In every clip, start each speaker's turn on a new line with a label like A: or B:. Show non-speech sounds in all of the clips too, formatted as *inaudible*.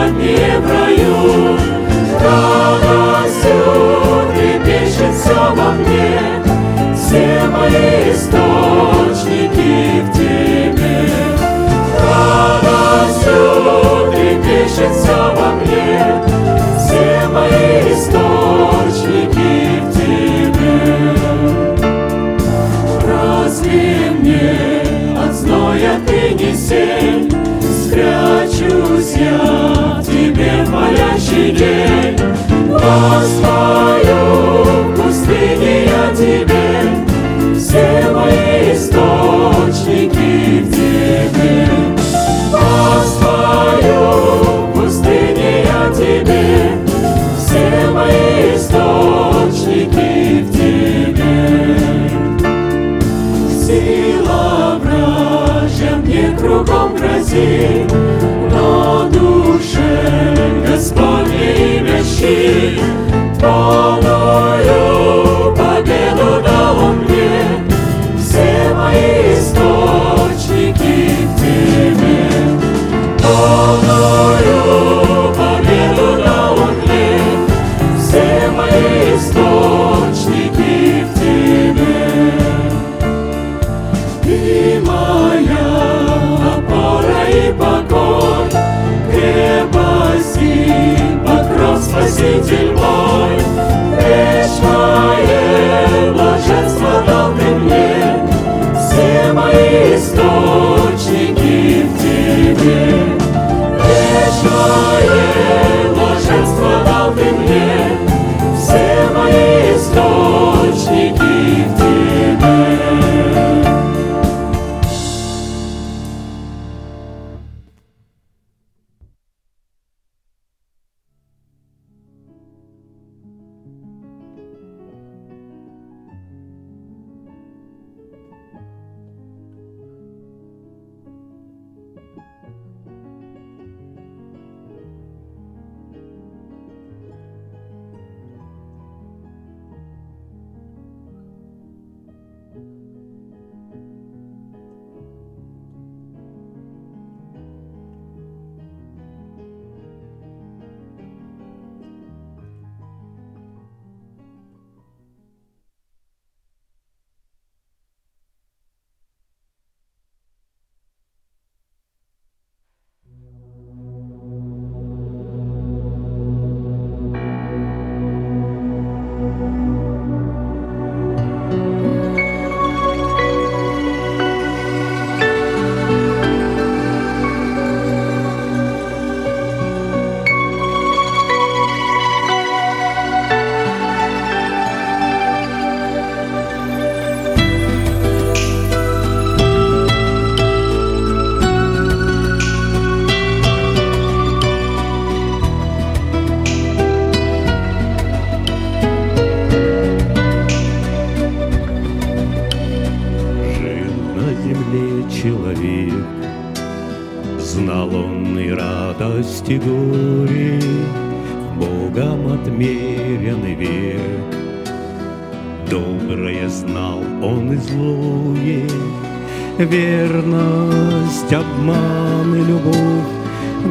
A: Отраднее в раю? Радостью трепещет все во мне, Все мои источники в тебе. Радостью трепещет все во мне, Все мои источники в тебе. Разве мне от зноя ты не сень? Спрячусь я Воспою в пустыне я тебе, Все мои источники в тебе. Воспою в пустыне я тебе, Все мои источники в тебе. Сила вражья мне кругом грозит, Но душе Господне имя щит.
B: категорий Богом отмерен век. Доброе знал он и злое, Верность, обман и любовь,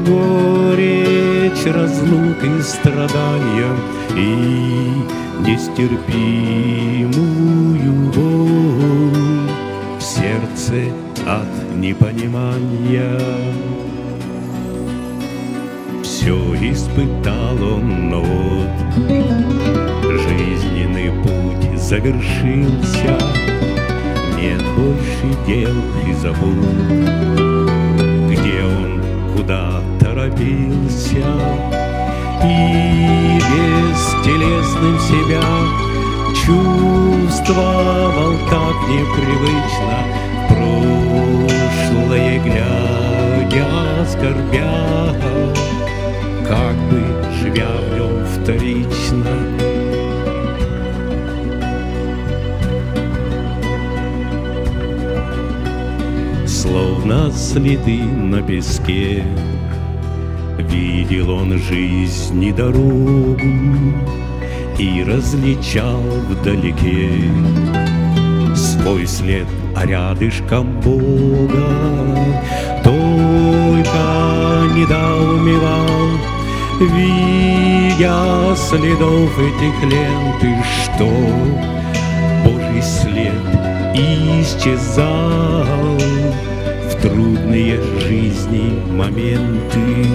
B: Горечь, разлук и страдания, И нестерпимую боль В сердце от непонимания. Все испытал он, но вот жизненный путь завершился. Нет больше дел и забот, где он куда торопился. И бестелесным себя чувствовал так непривычно прошлое глядя, скорбя, живя в нем вторично. Словно следы на песке Видел он жизнь и дорогу И различал вдалеке Свой след, а рядышком Бога Только недоумевал Видя следов этих лент И что Божий след исчезал В трудные жизни моменты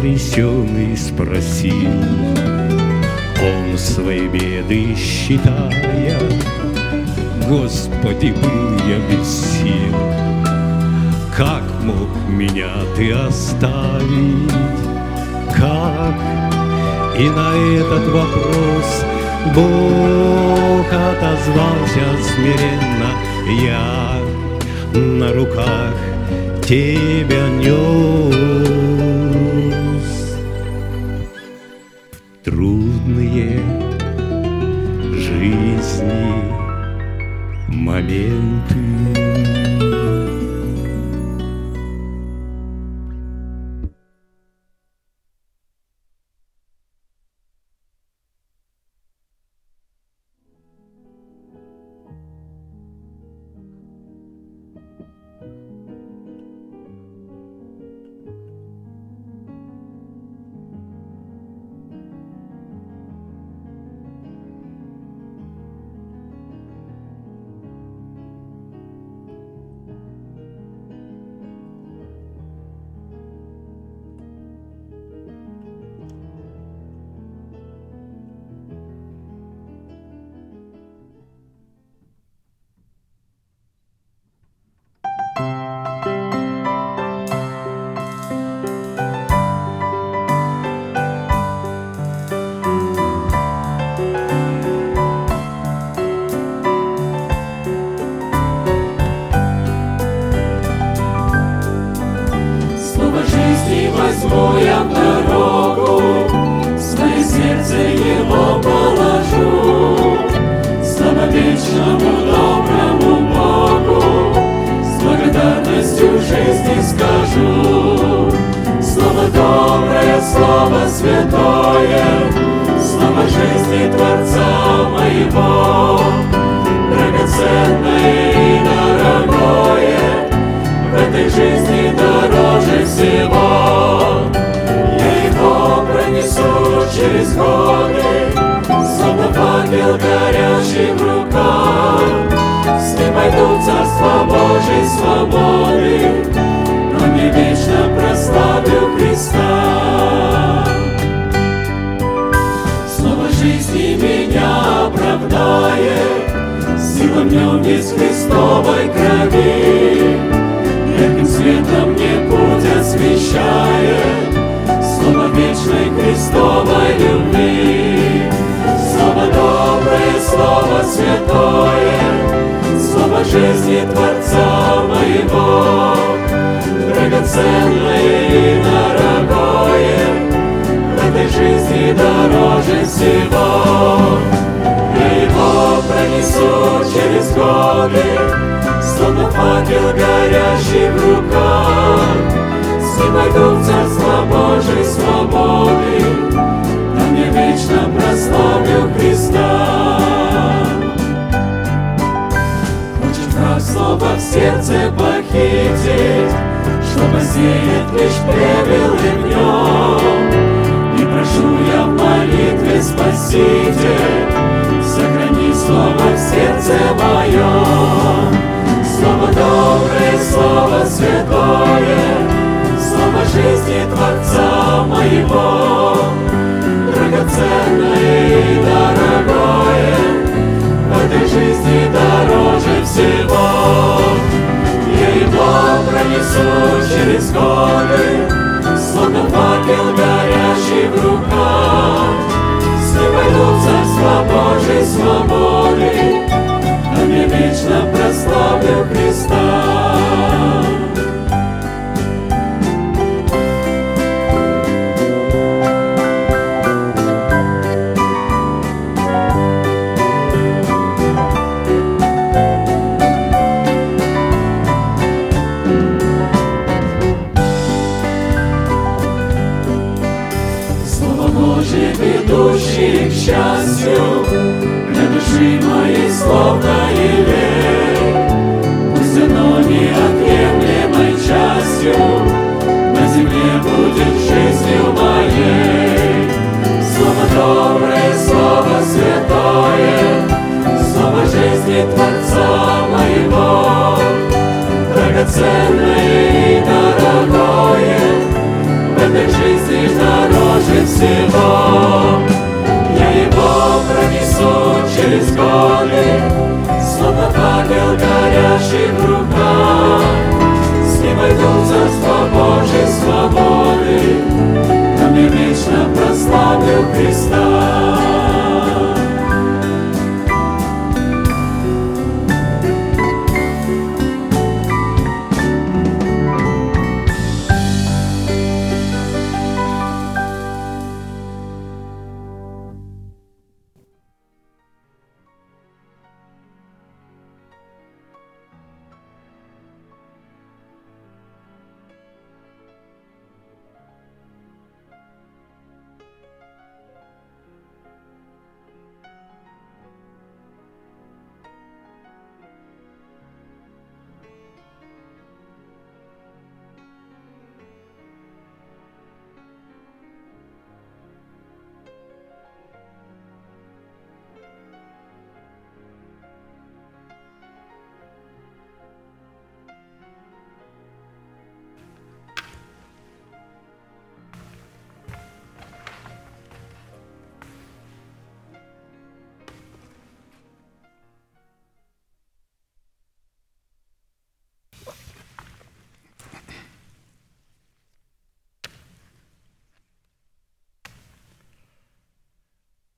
B: потрясенный спросил Он свои беды считая Господи, был я без сил Как мог меня ты оставить? Как? И на этот вопрос Бог отозвался смиренно Я на руках тебя нес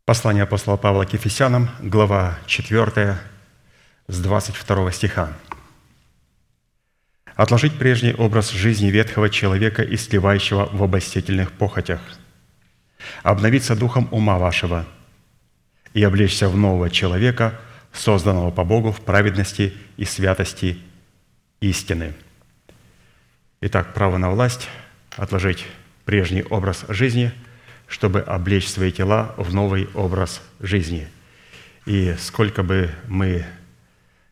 C: Послание апостола Павла к Ефесянам, глава 4, с 22 стиха. «Отложить прежний образ жизни ветхого человека и сливающего в обольстительных похотях, обновиться духом ума вашего и облечься в нового человека, созданного по Богу в праведности и святости истины». Итак, право на власть – отложить прежний образ жизни – чтобы облечь свои тела в новый образ жизни. И сколько бы мы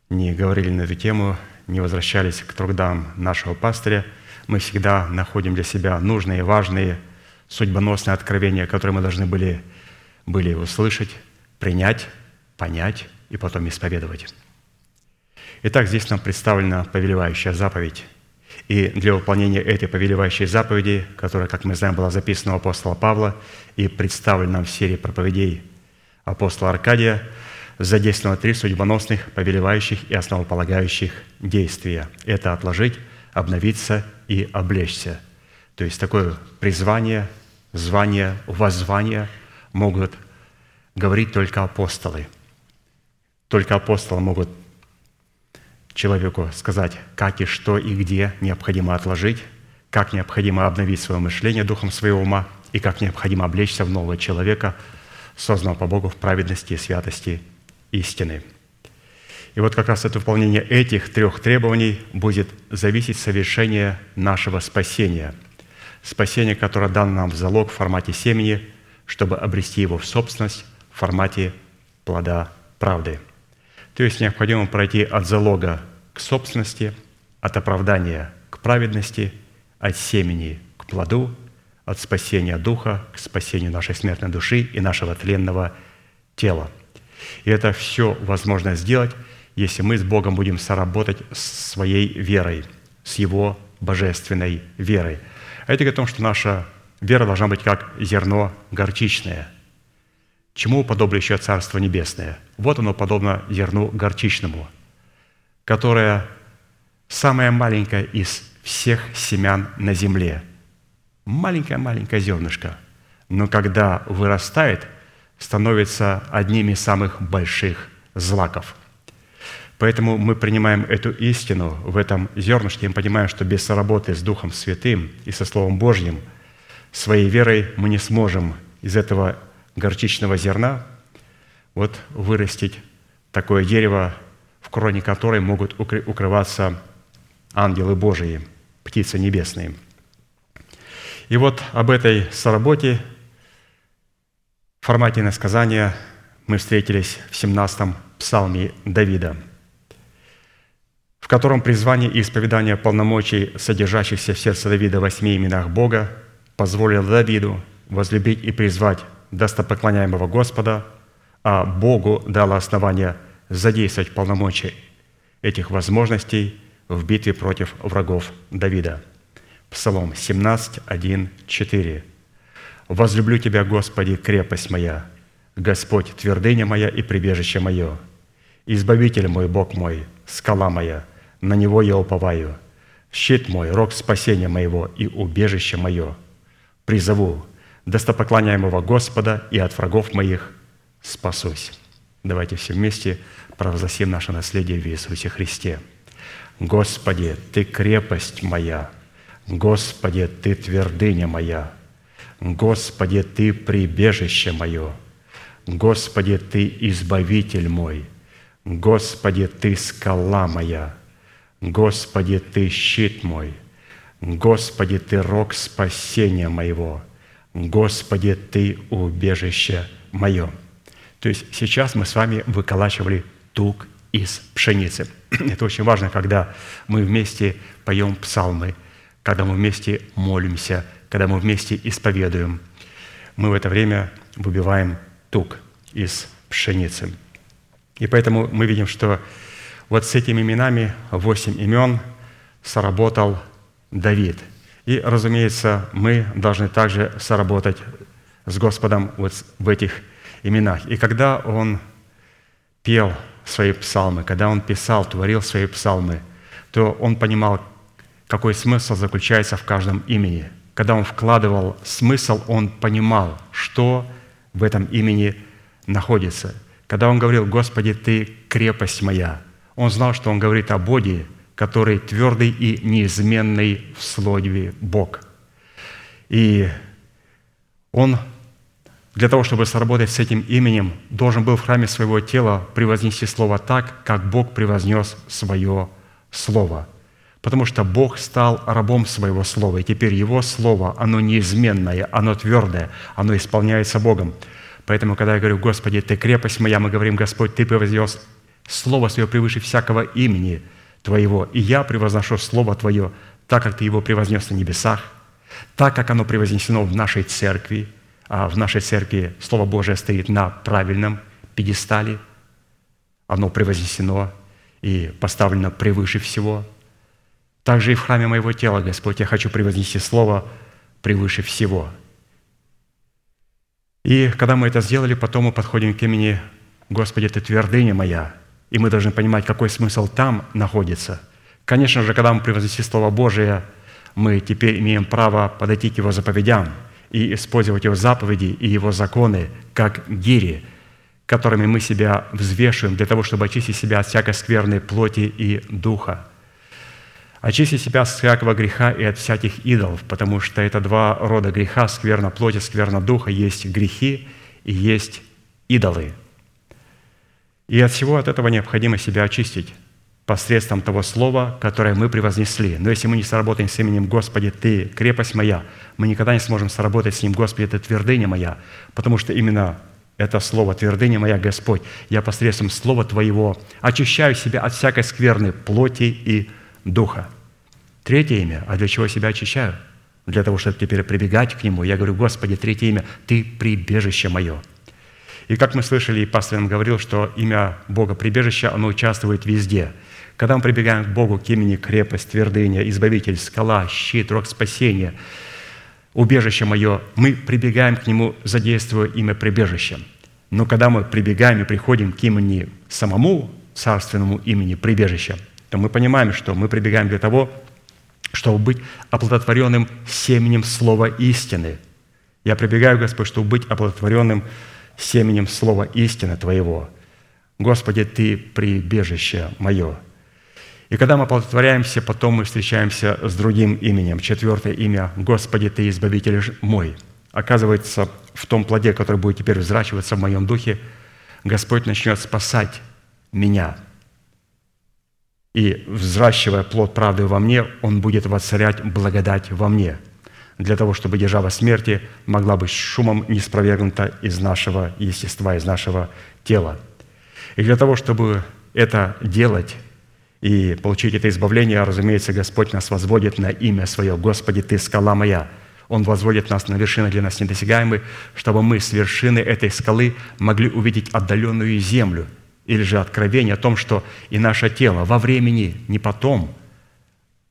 C: ни говорили на эту тему, не возвращались к трудам нашего пастыря, мы всегда находим для себя нужные, важные, судьбоносные откровения, которые мы должны были, были услышать, принять, понять и потом исповедовать. Итак, здесь нам представлена повелевающая заповедь – и для выполнения этой повелевающей заповеди, которая, как мы знаем, была записана у апостола Павла и представлена в серии проповедей апостола Аркадия, задействовано три судьбоносных, повелевающих и основополагающих действия. Это отложить, обновиться и облечься. То есть такое призвание, звание, воззвание могут говорить только апостолы. Только апостолы могут человеку сказать, как и что и где необходимо отложить, как необходимо обновить свое мышление духом своего ума и как необходимо облечься в нового человека, созданного по Богу в праведности и святости истины. И вот как раз от выполнения этих трех требований будет зависеть совершение нашего спасения. Спасение, которое дано нам в залог в формате семени, чтобы обрести его в собственность в формате плода правды – то есть необходимо пройти от залога к собственности, от оправдания к праведности, от семени к плоду, от спасения духа к спасению нашей смертной души и нашего тленного тела. И это все возможно сделать, если мы с Богом будем соработать с своей верой, с Его божественной верой. А это говорит о том, что наша вера должна быть как зерно горчичное. Чему подобно еще Царство Небесное? Вот оно подобно зерну горчичному, которое самое маленькое из всех семян на земле. Маленькое-маленькое зернышко. Но когда вырастает, становится одним из самых больших злаков. Поэтому мы принимаем эту истину в этом зернышке и понимаем, что без работы с Духом Святым и со Словом Божьим своей верой мы не сможем из этого горчичного зерна вот вырастить такое дерево, в кроне которой могут укрываться ангелы Божии – птицы небесные. И вот об этой соработе в формате насказания мы встретились в 17-м псалме Давида, в котором призвание и исповедание полномочий, содержащихся в сердце Давида в восьми именах Бога, позволило Давиду возлюбить и призвать достопоклоняемого Господа, а Богу дало основание задействовать полномочия этих возможностей – в битве против врагов Давида. Псалом 17, 1, 4. «Возлюблю Тебя, Господи, крепость моя, Господь, твердыня моя и прибежище мое, Избавитель мой, Бог мой, скала моя, на Него я уповаю, щит мой, рог спасения моего и убежище мое. Призову достопоклоняемого Господа и от врагов моих спасусь». Давайте все вместе провозгласим наше наследие в Иисусе Христе – Господи, Ты крепость моя, Господи, Ты твердыня моя, Господи, Ты прибежище мое, Господи, Ты избавитель мой, Господи, Ты скала моя, Господи, Ты щит мой, Господи, Ты рог спасения моего, Господи, Ты убежище мое. То есть сейчас мы с вами выколачивали тук из пшеницы. *clears throat* Это очень важно, когда мы вместе поем псалмы, когда мы вместе молимся, когда мы вместе исповедуем. Мы в это время выбиваем тук из пшеницы. И поэтому мы видим, что вот с этими именами, восемь имен, соработал Давид. И, разумеется, мы должны также соработать с Господом вот в этих именах. И когда он пел свои псалмы, когда он писал, творил свои псалмы, то он понимал, какой смысл заключается в каждом имени. Когда он вкладывал смысл, он понимал, что в этом имени находится. Когда он говорил, «Господи, Ты крепость моя», он знал, что он говорит о Боге, который твердый и неизменный в слове Бог. И он для того, чтобы сработать с этим именем, должен был в храме своего тела превознести Слово так, как Бог превознес свое Слово. Потому что Бог стал рабом своего Слова, и теперь Его Слово, оно неизменное, оно твердое, оно исполняется Богом. Поэтому, когда я говорю, «Господи, Ты крепость моя», мы говорим, «Господь, Ты превознес Слово Свое превыше всякого имени Твоего, и я превозношу Слово Твое, так, как Ты его превознес на небесах, так, как оно превознесено в нашей церкви, а в нашей церкви Слово Божие стоит на правильном пьедестале, оно превознесено и поставлено превыше всего. Также и в храме моего тела, Господь, я хочу превознести Слово превыше всего. И когда мы это сделали, потом мы подходим к имени «Господи, Ты твердыня моя», и мы должны понимать, какой смысл там находится. Конечно же, когда мы превознесли Слово Божие, мы теперь имеем право подойти к Его заповедям – и использовать Его заповеди и Его законы как гири, которыми мы себя взвешиваем для того, чтобы очистить себя от всякой скверной плоти и духа. Очистить себя от всякого греха и от всяких идолов, потому что это два рода греха, скверна плоти, скверна духа. Есть грехи и есть идолы. И от всего от этого необходимо себя очистить посредством того слова, которое мы превознесли. Но если мы не сработаем с именем Господи, Ты – крепость моя, мы никогда не сможем сработать с Ним, Господи, это твердыня моя, потому что именно это слово, твердыня моя, Господь, я посредством слова Твоего очищаю себя от всякой скверной плоти и духа. Третье имя, а для чего себя очищаю? для того, чтобы теперь прибегать к Нему. Я говорю, Господи, третье имя, Ты прибежище мое. И как мы слышали, и пастор нам говорил, что имя Бога прибежище, оно участвует везде. Когда мы прибегаем к Богу, к имени крепость, твердыня, избавитель, скала, щит, рог спасения, убежище мое, мы прибегаем к Нему, задействуя имя прибежище. Но когда мы прибегаем и приходим к имени самому царственному имени прибежища, то мы понимаем, что мы прибегаем для того, чтобы быть оплодотворенным семенем слова истины. Я прибегаю, Господь, чтобы быть оплодотворенным семенем слова истины Твоего. Господи, Ты прибежище мое. И когда мы оплодотворяемся, потом мы встречаемся с другим именем. Четвертое имя – Господи, Ты избавитель мой. Оказывается, в том плоде, который будет теперь взращиваться в моем духе, Господь начнет спасать меня – и взращивая плод правды во мне, Он будет воцарять благодать во мне, для того, чтобы держава смерти могла быть шумом не спровергнута из нашего естества, из нашего тела. И для того, чтобы это делать и получить это избавление, разумеется, Господь нас возводит на имя Свое. «Господи, Ты скала моя». Он возводит нас на вершины для нас недосягаемые, чтобы мы с вершины этой скалы могли увидеть отдаленную землю – или же откровение о том, что и наше тело во времени, не потом,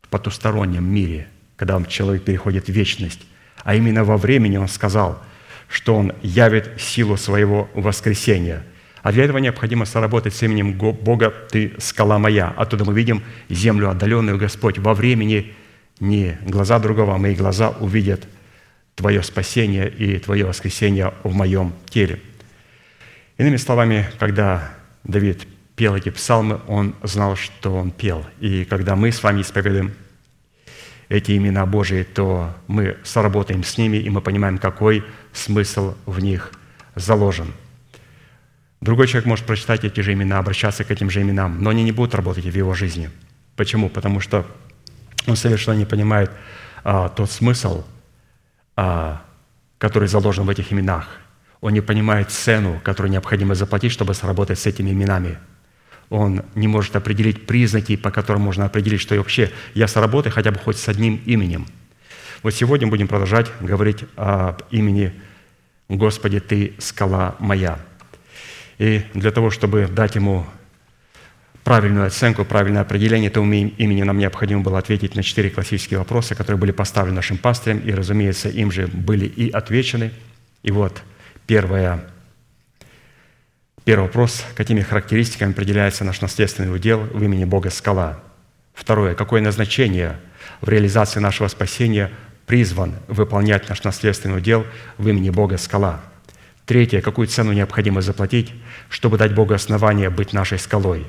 C: в потустороннем мире, когда человек переходит в вечность, а именно во времени он сказал, что он явит силу своего воскресения. А для этого необходимо соработать с именем Бога «Ты скала моя». Оттуда мы видим землю отдаленную, Господь. Во времени не глаза другого, а мои глаза увидят Твое спасение и Твое воскресение в моем теле. Иными словами, когда Давид пел эти псалмы, он знал, что он пел. И когда мы с вами исповедуем эти имена Божии, то мы соработаем с ними, и мы понимаем, какой смысл в них заложен. Другой человек может прочитать эти же имена, обращаться к этим же именам, но они не будут работать в его жизни. Почему? Потому что он совершенно не понимает а, тот смысл, а, который заложен в этих именах – он не понимает цену, которую необходимо заплатить, чтобы сработать с этими именами. Он не может определить признаки, по которым можно определить, что вообще я сработаю хотя бы хоть с одним именем. Вот сегодня будем продолжать говорить об имени «Господи, Ты – скала моя». И для того, чтобы дать ему правильную оценку, правильное определение этому имени, нам необходимо было ответить на четыре классические вопроса, которые были поставлены нашим пастырем, и, разумеется, им же были и отвечены. И вот – Первое. Первый вопрос. Какими характеристиками определяется наш наследственный удел в имени Бога скала? Второе. Какое назначение в реализации нашего спасения призван выполнять наш наследственный удел в имени Бога скала? Третье. Какую цену необходимо заплатить, чтобы дать Богу основание быть нашей скалой?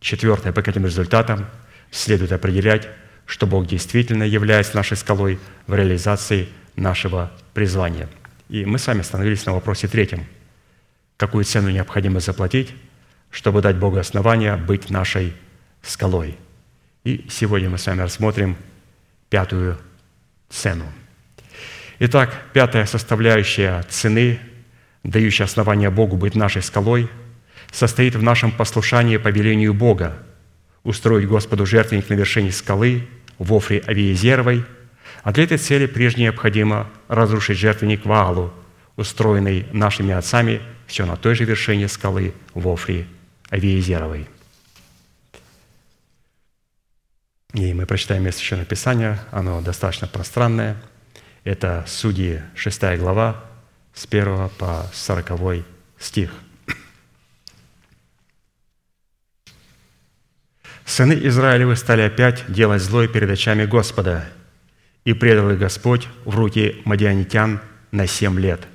C: Четвертое. По каким результатам следует определять, что Бог действительно является нашей скалой в реализации нашего призвания – и мы сами остановились на вопросе третьем. Какую цену необходимо заплатить, чтобы дать Богу основания быть нашей скалой? И сегодня мы с вами рассмотрим пятую цену. Итак, пятая составляющая цены, дающая основание Богу быть нашей скалой, состоит в нашем послушании повелению Бога устроить Господу жертвенник на вершине скалы в Офре Авиезеровой – а для этой цели прежде необходимо разрушить жертвенник Ваалу, устроенный нашими отцами все на той же вершине скалы в Офре Авиезеровой. И мы прочитаем место Священного Писания, оно достаточно пространное. Это Судьи 6 глава, с 1 по 40 стих. «Сыны Израилевы стали опять делать злое перед очами Господа, и предал их Господь в руки мадианитян на семь лет.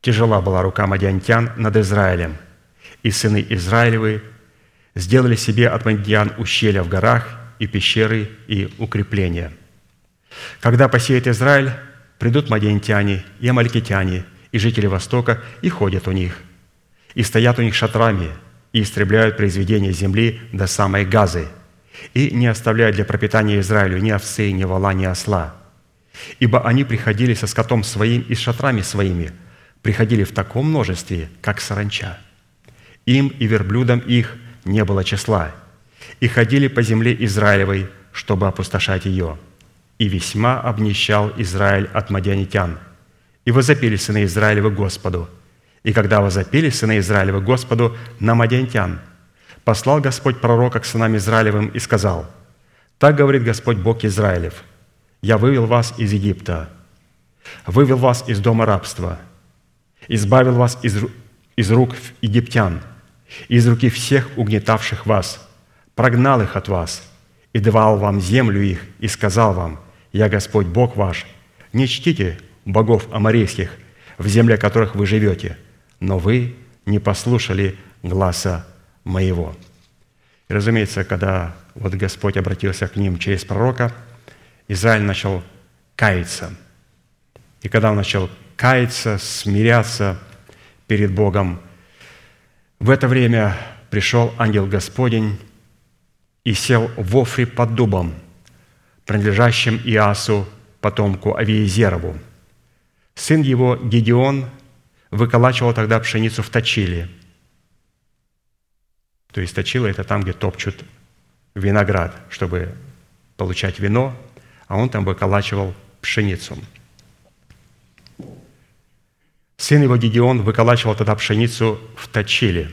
C: Тяжела была рука мадианитян над Израилем, и сыны Израилевы сделали себе от мадиан ущелья в горах и пещеры и укрепления. Когда посеет Израиль, придут мадиантяне и амаликитяне, и жители Востока, и ходят у них, и стоят у них шатрами, и истребляют произведения земли до самой Газы – и не оставляя для пропитания Израилю ни овцы, ни вола, ни осла. Ибо они приходили со скотом своим и с шатрами своими, приходили в таком множестве, как саранча. Им и верблюдам их не было числа, и ходили по земле Израилевой, чтобы опустошать ее. и весьма обнищал Израиль от мадианитян. И возопили сыны Израилевы Господу. И когда возопили сыны Израилевы Господу на мадианитян, послал Господь пророка к сынам Израилевым и сказал, «Так говорит Господь Бог Израилев, я вывел вас из Египта, вывел вас из дома рабства, избавил вас из, из рук египтян, из руки всех угнетавших вас, прогнал их от вас и давал вам землю их, и сказал вам, «Я Господь Бог ваш, не чтите богов аморейских, в земле которых вы живете, но вы не послушали гласа моего». И, разумеется, когда вот Господь обратился к ним через пророка, Израиль начал каяться. И когда он начал каяться, смиряться перед Богом, в это время пришел ангел Господень и сел в Офре под дубом, принадлежащим Иасу, потомку Авиезерову. Сын его, Гедеон, выколачивал тогда пшеницу в точиле. То есть точило – это там, где топчут виноград, чтобы получать вино, а он там выколачивал пшеницу. Сын его Гедеон выколачивал тогда пшеницу в точиле,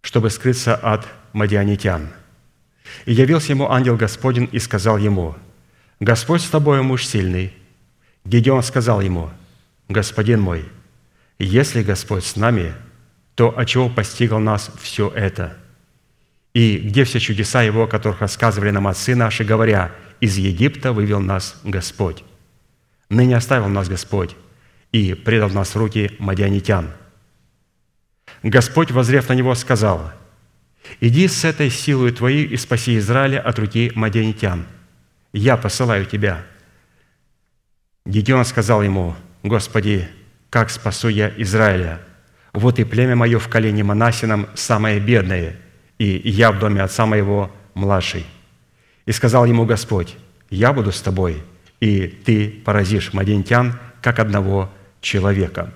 C: чтобы скрыться от мадианитян. И явился ему ангел Господень и сказал ему, «Господь с тобой, муж сильный». Гедеон сказал ему, «Господин мой, если Господь с нами, то от чего постигло нас все это? И где все чудеса Его, о которых рассказывали нам отцы наши, говоря, «Из Египта вывел нас Господь». Ныне оставил нас Господь и предал нас в руки мадианитян. Господь, возрев на него, сказал, «Иди с этой силой твоей и спаси Израиля от руки мадианитян. Я посылаю тебя». Гедеон сказал ему, «Господи, как спасу я Израиля? Вот и племя мое в колене Манасином самое бедное, и я в доме отца моего младший». И сказал ему Господь, «Я буду с тобой, и ты поразишь мадентян, как одного человека».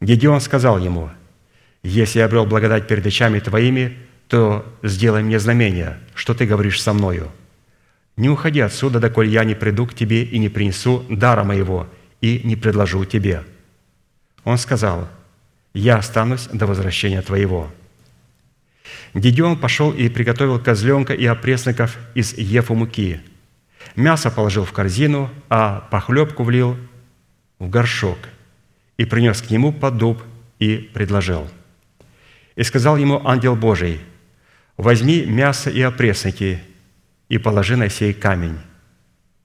C: Гедеон сказал ему, «Если я обрел благодать перед очами твоими, то сделай мне знамение, что ты говоришь со мною. Не уходи отсюда, доколе я не приду к тебе и не принесу дара моего, и не предложу тебе». Он сказал, «Я останусь до возвращения твоего». Гедеон пошел и приготовил козленка и опресноков из ефу муки. Мясо положил в корзину, а похлебку влил в горшок и принес к нему под дуб и предложил. И сказал ему ангел Божий, «Возьми мясо и опресноки и положи на сей камень,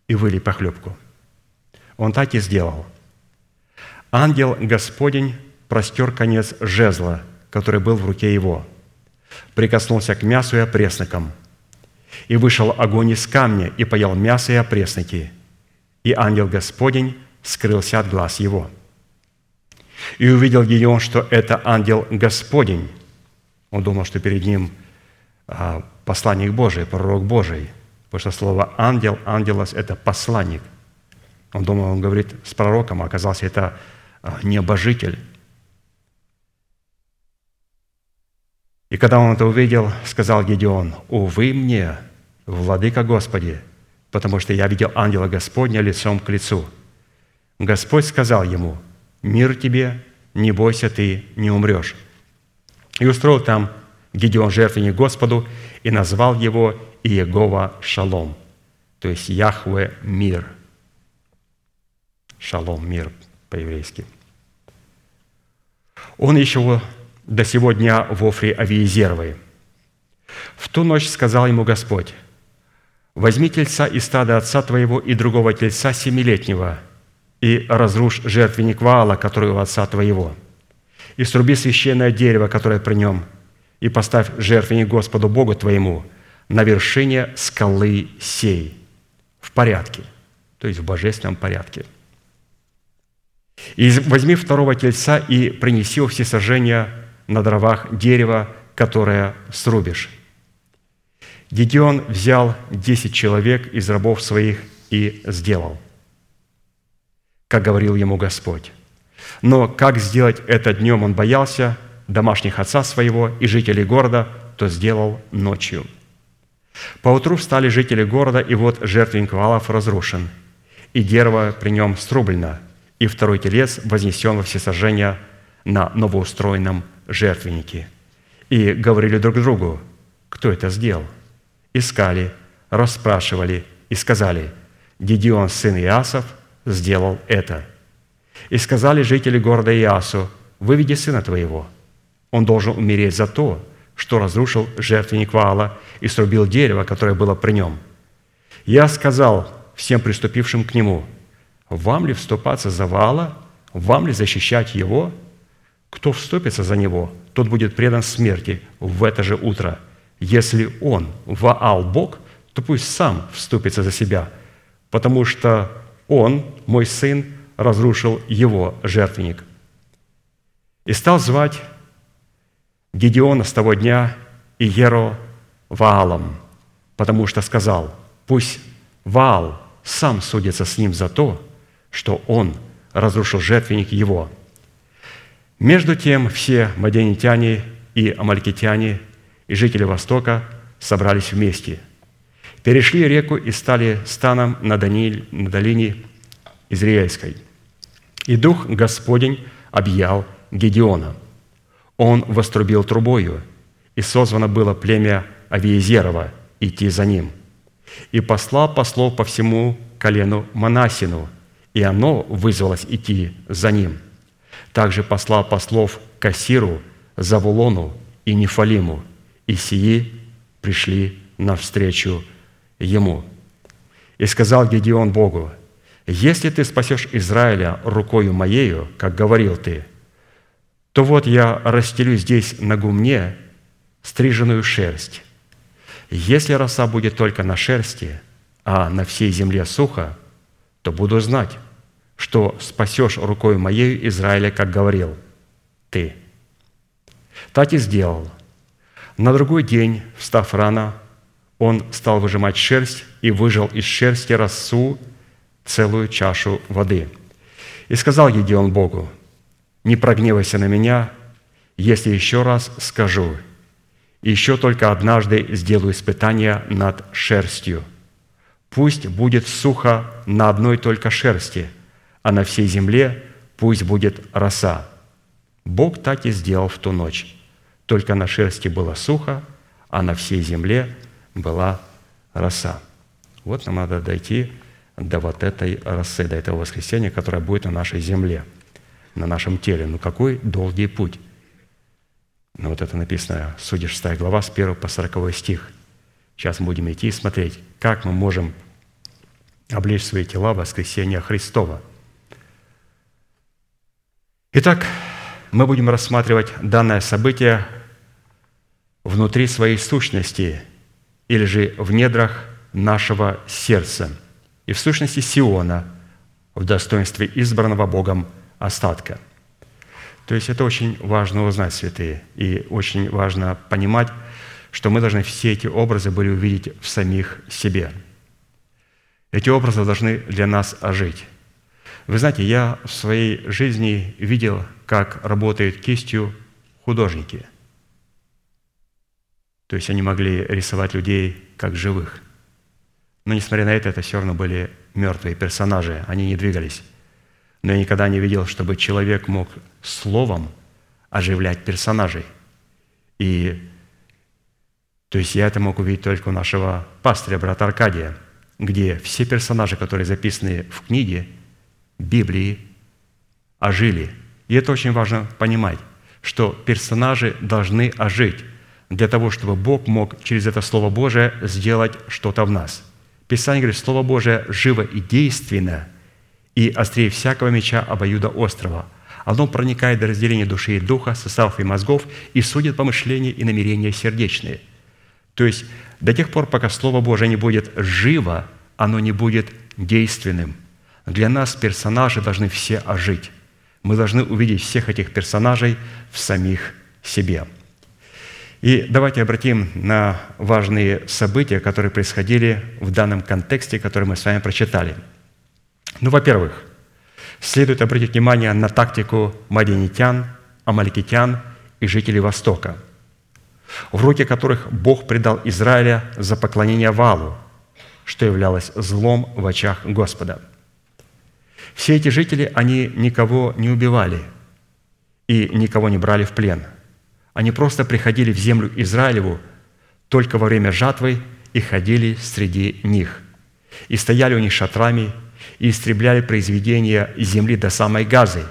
C: и выли похлебку». Он так и сделал. Ангел Господень простер конец жезла, который был в руке его, прикоснулся к мясу и опреснокам, и вышел огонь из камня, и поел мясо и опресноки, и ангел Господень скрылся от глаз его. И увидел Гедеон, что это ангел Господень. Он думал, что перед ним а, посланник Божий, пророк Божий, потому что слово «ангел», «ангелос» – это посланник. Он думал, он говорит с пророком, а оказался это а, небожитель. И когда он это увидел, сказал Гедеон, «Увы мне, владыка Господи, потому что я видел ангела Господня лицом к лицу». Господь сказал ему, «Мир тебе, не бойся, ты не умрешь». И устроил там Гедеон жертвенник Господу и назвал его Иегова Шалом, то есть Яхве – мир – Шалом, мир по-еврейски. Он еще до сего дня в Офре Авиезеровой. В ту ночь сказал ему Господь, «Возьми тельца из стада отца твоего и другого тельца семилетнего, и разрушь жертвенник Ваала, который у отца твоего, и сруби священное дерево, которое при нем, и поставь жертвенник Господу Богу твоему на вершине скалы сей» в порядке, то есть в божественном порядке – и возьми второго тельца и принеси его всесожжения на дровах дерева, которое срубишь. Гедеон взял десять человек из рабов своих и сделал, как говорил ему Господь. Но как сделать это днем он боялся, домашних отца своего и жителей города, то сделал ночью. Поутру встали жители города, и вот жертвенник Валов разрушен, и дерево при нем струблено, и второй телец вознесен во всесожжение на новоустроенном жертвеннике. И говорили друг другу, кто это сделал? Искали, расспрашивали и сказали, Гедеон, сын Иасов, сделал это. И сказали жители города Иасу, выведи сына твоего. Он должен умереть за то, что разрушил жертвенник Ваала и срубил дерево, которое было при нем. Я сказал всем приступившим к нему, вам ли вступаться за Ваала, вам ли защищать его? Кто вступится за него, тот будет предан смерти в это же утро. Если он, Ваал Бог, то пусть сам вступится за себя, потому что он, мой сын, разрушил его жертвенник. И стал звать Гедеона с того дня и Еро Ваалом, потому что сказал, пусть Ваал сам судится с ним за то, что он разрушил жертвенник его. Между тем все маденитяне и амалькитяне и жители Востока собрались вместе, перешли реку и стали станом на, Даниль, на долине Израильской. И Дух Господень объял Гедеона. Он вострубил трубою, и созвано было племя Авиезерова идти за ним. И послал послов по всему колену Манасину, и оно вызвалось идти за ним. Также послал послов Кассиру, Завулону и Нефалиму, и сии пришли навстречу ему. И сказал Гедеон Богу, «Если ты спасешь Израиля рукою моею, как говорил ты, то вот я расстелю здесь на гумне стриженную шерсть. Если роса будет только на шерсти, а на всей земле сухо, то буду знать, что спасешь рукой моей Израиля, как говорил ты. Так и сделал. На другой день, встав рано, он стал выжимать шерсть и выжал из шерсти росу целую чашу воды. И сказал Гедеон Богу, «Не прогневайся на меня, если еще раз скажу, еще только однажды сделаю испытание над шерстью. Пусть будет сухо на одной только шерсти, а на всей земле пусть будет роса». Бог так и сделал в ту ночь. Только на шерсти было сухо, а на всей земле была роса. Вот нам надо дойти до вот этой росы, до этого воскресения, которое будет на нашей земле, на нашем теле. Ну какой долгий путь. Ну вот это написано, Судья 6 глава, с 1 по 40 стих. Сейчас мы будем идти и смотреть, как мы можем облечь свои тела в воскресения Христова. Итак, мы будем рассматривать данное событие внутри своей сущности или же в недрах нашего сердца – и в сущности Сиона в достоинстве избранного Богом остатка. То есть это очень важно узнать, святые, и очень важно понимать, что мы должны все эти образы были увидеть в самих себе. Эти образы должны для нас ожить. Вы знаете, я в своей жизни видел, как работают кистью художники. То есть они могли рисовать людей как живых – но, несмотря на это, это все равно были мертвые персонажи, они не двигались. Но я никогда не видел, чтобы человек мог словом оживлять персонажей. И то есть я это мог увидеть только у нашего пастыря, брата Аркадия, где все персонажи, которые записаны в книге Библии, ожили. И это очень важно понимать, что персонажи должны ожить для того, чтобы Бог мог через это Слово Божие сделать что-то в нас – Писание говорит, Слово Божие живо и действенно, и острее всякого меча обоюда острова. Оно проникает до разделения души и духа, составов и мозгов и судит помышления и намерения сердечные. То есть до тех пор, пока Слово Божие не будет живо, оно не будет действенным. Для нас персонажи должны все ожить. Мы должны увидеть всех этих персонажей в самих себе – и давайте обратим на важные события, которые происходили в данном контексте, который мы с вами прочитали. Ну, во-первых, следует обратить внимание на тактику мадинитян, амаликитян и жителей Востока. в руки которых Бог предал Израиля за поклонение валу, что являлось злом в очах Господа. Все эти жители, они никого не убивали и никого не брали в плен. Они просто приходили в землю Израилеву только во время жатвы и ходили среди них. И стояли у них шатрами, и истребляли произведения земли до самой Газы,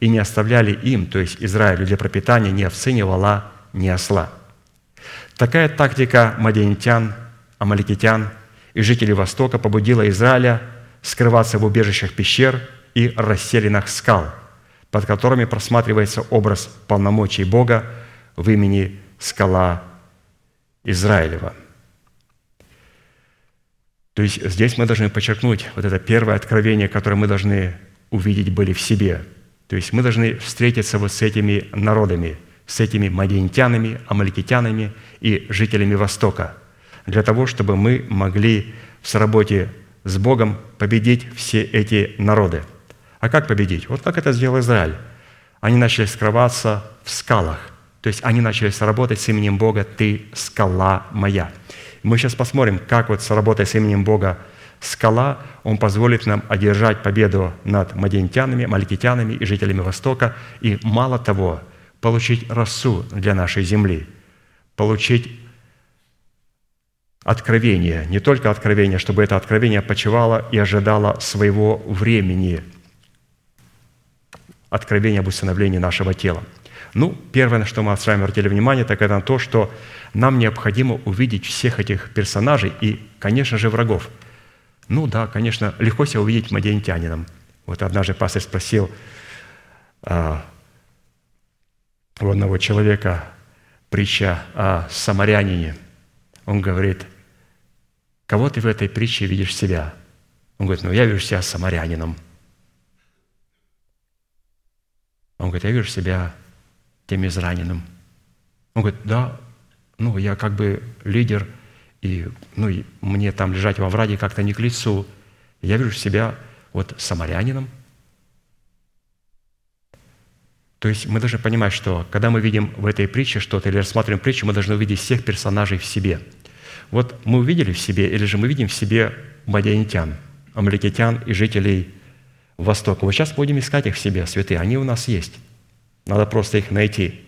C: и не оставляли им, то есть Израилю, для пропитания ни овцы, ни вала, ни осла. Такая тактика мадиантян, амаликитян и жителей Востока побудила Израиля скрываться в убежищах пещер и расселенных скал, под которыми просматривается образ полномочий Бога в имени скала Израилева. То есть здесь мы должны подчеркнуть вот это первое откровение, которое мы должны увидеть были в себе. То есть мы должны встретиться вот с этими народами, с этими мадиентянами, амаликитянами и жителями Востока, для того, чтобы мы могли в сработе с Богом победить все эти народы. А как победить? Вот как это сделал Израиль. Они начали скрываться в скалах – то есть они начали сработать с именем Бога «Ты – скала моя». Мы сейчас посмотрим, как вот сработая с именем Бога скала, Он позволит нам одержать победу над мадентянами, маликитянами и жителями Востока, и мало того, получить росу для нашей земли, получить откровение, не только откровение, чтобы это откровение почивало и ожидало своего времени, откровение об установлении нашего тела – ну, первое, на что мы с вами обратили внимание, так это на то, что нам необходимо увидеть всех этих персонажей и, конечно же, врагов. Ну да, конечно, легко себя увидеть мадиантянином. Вот однажды пастор спросил а, у одного человека притча о самарянине. Он говорит, кого ты в этой притче видишь себя? Он говорит, ну я вижу себя самарянином. Он говорит, я вижу себя тем израненным. Он говорит, да, ну, я как бы лидер, и ну, и мне там лежать во враге как-то не к лицу. Я вижу себя вот самарянином. То есть мы должны понимать, что когда мы видим в этой притче что-то или рассматриваем притчу, мы должны увидеть всех персонажей в себе. Вот мы увидели в себе, или же мы видим в себе мадианитян, амаликитян и жителей Востока. Вот сейчас будем искать их в себе, святые. Они у нас есть. Надо просто их найти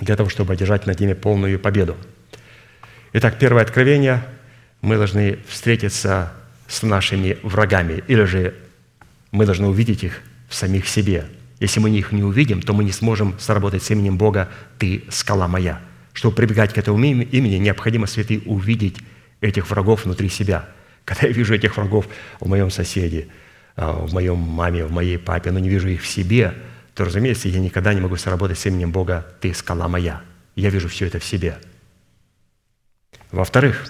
C: для того, чтобы одержать над ними полную победу. Итак, первое откровение. Мы должны встретиться с нашими врагами, или же мы должны увидеть их в самих себе. Если мы их не увидим, то мы не сможем сработать с именем Бога «Ты – скала моя». Чтобы прибегать к этому имени, необходимо, святые, увидеть этих врагов внутри себя. Когда я вижу этих врагов в моем соседе, а, в моем маме, в моей папе, но не вижу их в себе – то, разумеется, я никогда не могу сработать с именем Бога «Ты – скала моя». Я вижу все это в себе. Во-вторых,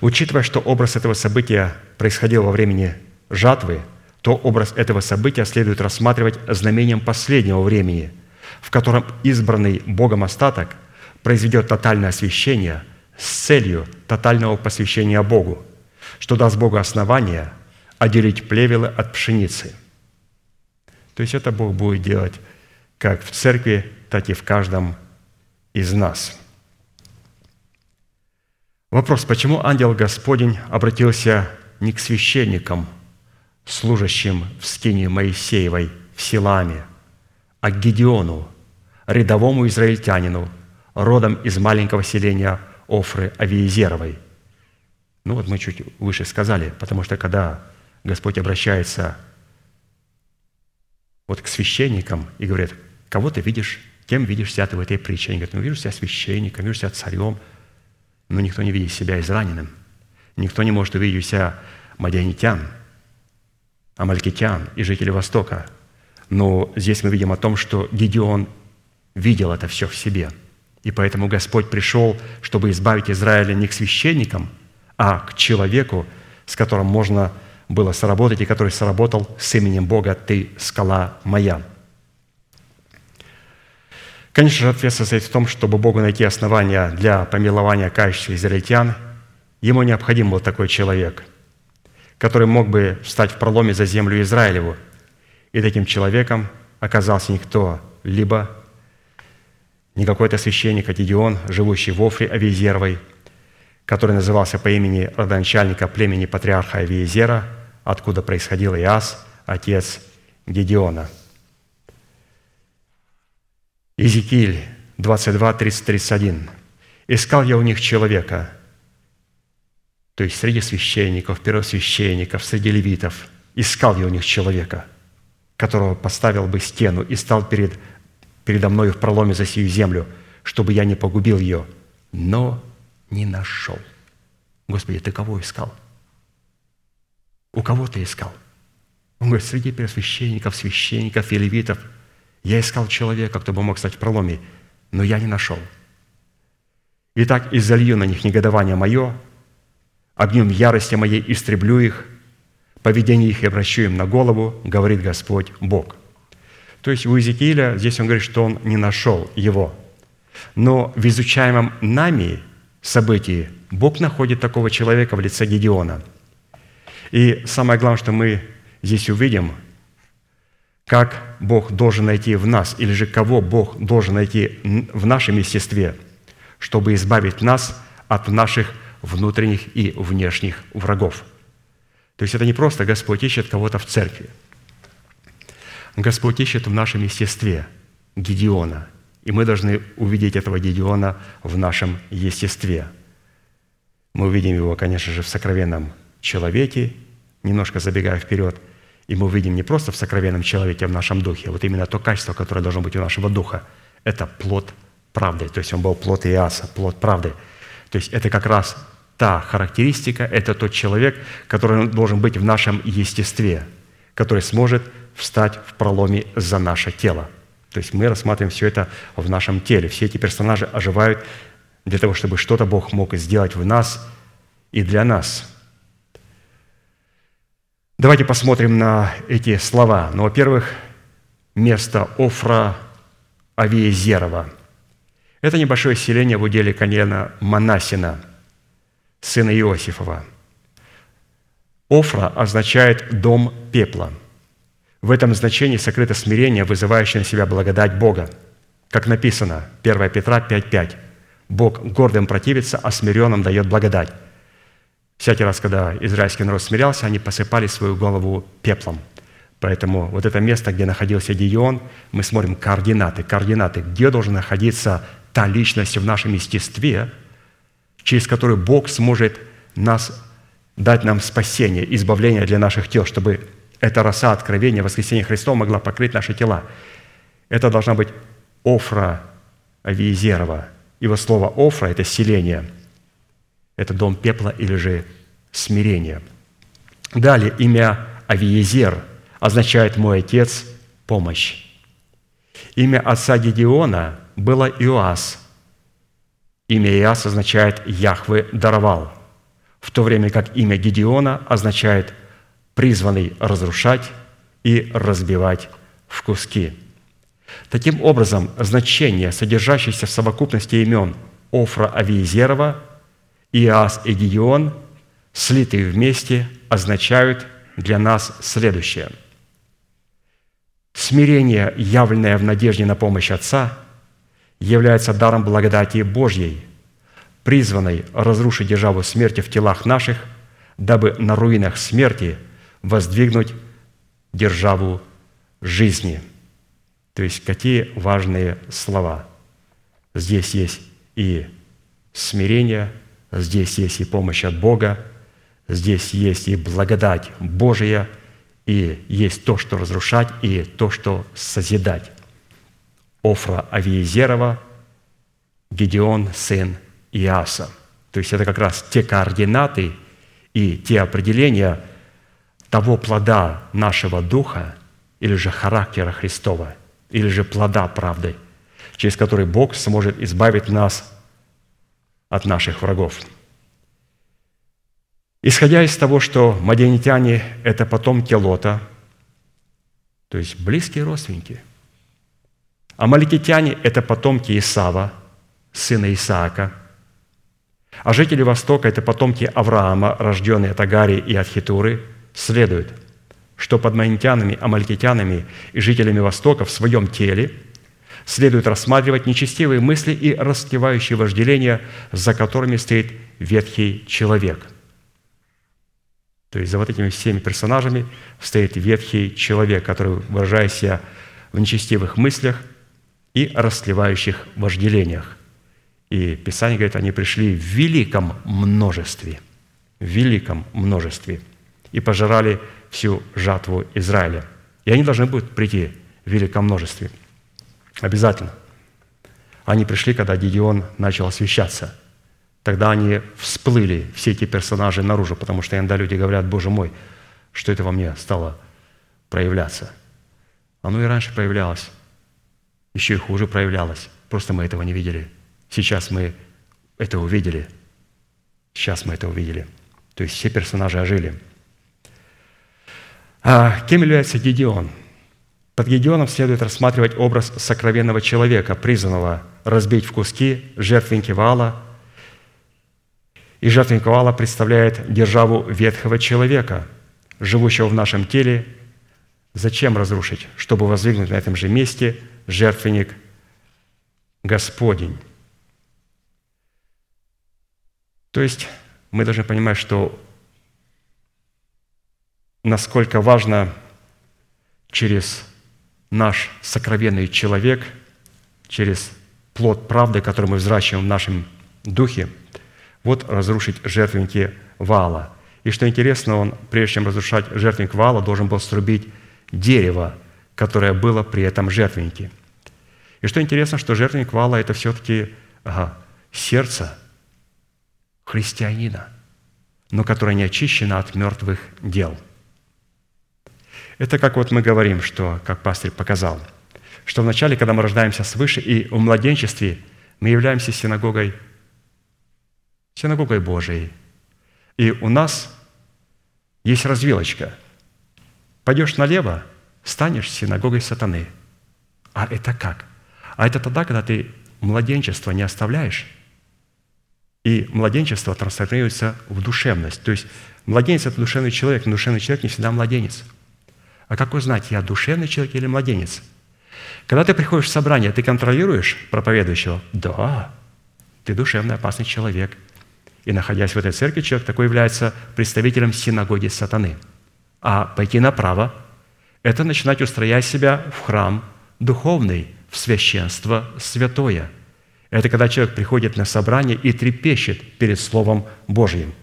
C: учитывая, что образ этого события происходил во времени жатвы, то образ этого события следует рассматривать знамением последнего времени, в котором избранный Богом остаток произведет тотальное освящение с целью тотального посвящения Богу, что даст Богу основание отделить плевелы от пшеницы – то есть это Бог будет делать как в церкви, так и в каждом из нас. Вопрос, почему ангел Господень обратился не к священникам, служащим в скине Моисеевой в Силаме, а к Гедеону, рядовому израильтянину, родом из маленького селения Офры Авиезеровой. Ну вот мы чуть выше сказали, потому что когда Господь обращается вот к священникам и говорят, кого ты видишь, кем видишь себя ты в этой притче? Они говорят, ну, вижу себя священником, вижу себя царем, но никто не видит себя израненным. Никто не может увидеть себя мадианитян, амалькитян и жителей Востока. Но здесь мы видим о том, что Гедеон видел это все в себе. И поэтому Господь пришел, чтобы избавить Израиля не к священникам, а к человеку, с которым можно было сработать, и который сработал с именем Бога «Ты – скала моя». Конечно же, ответ состоит в том, чтобы Богу найти основания для помилования кающихся израильтян, ему необходим был такой человек, который мог бы встать в проломе за землю Израилеву. И таким человеком оказался никто, либо не какой-то священник, а Гедеон, живущий в Офре Авиезеровой, который назывался по имени родоначальника племени патриарха Авиезера, откуда происходил Иас, отец Гедеона. Иезекииль 22, 30, 31. «Искал я у них человека, то есть среди священников, первосвященников, среди левитов, искал я у них человека, которого поставил бы стену и стал перед, передо мною в проломе за сию землю, чтобы я не погубил ее, но не нашел. Господи, ты кого искал? У кого ты искал? Он говорит, среди первосвященников, священников и левитов я искал человека, кто бы мог стать в проломе, но я не нашел. Итак, изолью на них негодование мое, огнем ярости моей истреблю их, поведение их обращу им на голову, говорит Господь Бог». То есть у Иезекииля здесь он говорит, что он не нашел его. Но в изучаемом нами событии Бог находит такого человека в лице Гедеона. И самое главное, что мы здесь увидим, как Бог должен найти в нас, или же кого Бог должен найти в нашем естестве, чтобы избавить нас от наших внутренних и внешних врагов. То есть это не просто Господь ищет кого-то в церкви. Господь ищет в нашем естестве Гедеона, и мы должны увидеть этого Гедеона в нашем естестве. Мы увидим его, конечно же, в сокровенном человеке, немножко забегая вперед, и мы увидим не просто в сокровенном человеке, а в нашем духе. Вот именно то качество, которое должно быть у нашего духа, это плод правды. То есть он был плод Иаса, плод правды. То есть это как раз та характеристика, это тот человек, который должен быть в нашем естестве, который сможет встать в проломе за наше тело. То есть мы рассматриваем все это в нашем теле. Все эти персонажи оживают для того, чтобы что-то Бог мог сделать в нас и для нас. Давайте посмотрим на эти слова. Ну, во-первых, место Офра Авиезерова. Это небольшое селение в уделе колена Манасина – сына Иосифова. Офра означает «дом пепла». В этом значении сокрыто смирение, вызывающее на себя благодать Бога. Как написано, 1 Петра 5.5. «Бог гордым противится, а смиренным дает благодать». Всякий раз, когда израильский народ смирялся, они посыпали свою голову пеплом. Поэтому вот это место, где находился Дион, мы смотрим координаты. Координаты, где должна находиться та личность в нашем естестве – через который Бог сможет нас дать нам спасение, избавление для наших тел, чтобы эта роса откровения, воскресения Христова могла покрыть наши тела. Это должна быть Офра Авиезерова. Его слово «Офра» – это селение, это дом пепла или же смирение. Далее, имя Авиезер означает «мой отец, помощь». Имя отца Гедеона было Иоас – Имя Иас означает «Яхве даровал», в то время как имя Гедеона означает «призванный разрушать и разбивать в куски». Таким образом, значение, содержащееся в совокупности имен Офра Авиезерова, Иас и Гедеон, слитые вместе, означают для нас следующее. Смирение, явленное в надежде на помощь Отца – является даром благодати Божьей, призванной разрушить державу смерти в телах наших, дабы на руинах смерти воздвигнуть державу жизни. То есть какие важные слова. Здесь есть и смирение, здесь есть и помощь от Бога, здесь есть и благодать Божия, и есть то, что разрушать, и то, что созидать. Офра Авиезерова, Гедеон, сын Иаса. То есть это как раз те координаты и те определения того плода нашего духа или же характера Христова, или же плода правды, через который Бог сможет избавить нас от наших врагов. Исходя из того, что мадианитяне – это потомки Лота, то есть близкие родственники – Амаликитяне – это потомки Исава, сына Исаака. А жители Востока – это потомки Авраама, рожденные от Агари и от Хитуры. Следует, что под манитянами, амаликитянами и жителями Востока в своем теле следует рассматривать нечестивые мысли и растлевающие вожделения, за которыми стоит ветхий человек. То есть за вот этими всеми персонажами стоит ветхий человек, который выражает себя в нечестивых мыслях и растлевающих вожделениях. И Писание говорит, они пришли в великом множестве, в великом множестве, и пожирали всю жатву Израиля. И они должны будут прийти в великом множестве. Обязательно. Они пришли, когда Гедеон начал освещаться. Тогда они всплыли, все эти персонажи, наружу, потому что иногда люди говорят, Боже мой, что это во мне стало проявляться. Оно и раньше проявлялось, еще и хуже проявлялось. Просто мы этого не видели. Сейчас мы это увидели. Сейчас мы это увидели. То есть все персонажи ожили – а кем является Гедеон? Под Гедеоном следует рассматривать образ сокровенного человека, призванного разбить в куски жертвенники Вала. И жертвенник Вала представляет державу ветхого человека, живущего в нашем теле. Зачем разрушить? Чтобы воздвигнуть на этом же месте жертвенник Господень. То есть мы должны понимать, что насколько важно через наш сокровенный человек, через плод правды, который мы взращиваем в нашем духе, вот разрушить жертвенники Вала. И что интересно, он, прежде чем разрушать жертвенник Вала, должен был срубить дерево, которое было при этом жертвеннике. И что интересно, что жертвенник Вала – это все-таки ага, сердце христианина, но которое не очищено от мертвых дел – это как вот мы говорим, что, как пастырь показал, что вначале, когда мы рождаемся свыше и в младенчестве, мы являемся синагогой, синагогой Божией. И у нас есть развилочка. Пойдешь налево, станешь синагогой сатаны. А это как? А это тогда, когда ты младенчество не оставляешь, и младенчество трансформируется в душевность. То есть младенец – это душевный человек, но душевный человек не всегда младенец – а как узнать, я душевный человек или младенец? Когда ты приходишь в собрание, ты контролируешь проповедующего? Да, ты душевно опасный человек. И находясь в этой церкви, человек такой является представителем синагоги сатаны. А пойти направо – это начинать устроять себя в храм духовный, в священство святое. Это когда человек приходит на собрание и трепещет перед Словом Божьим.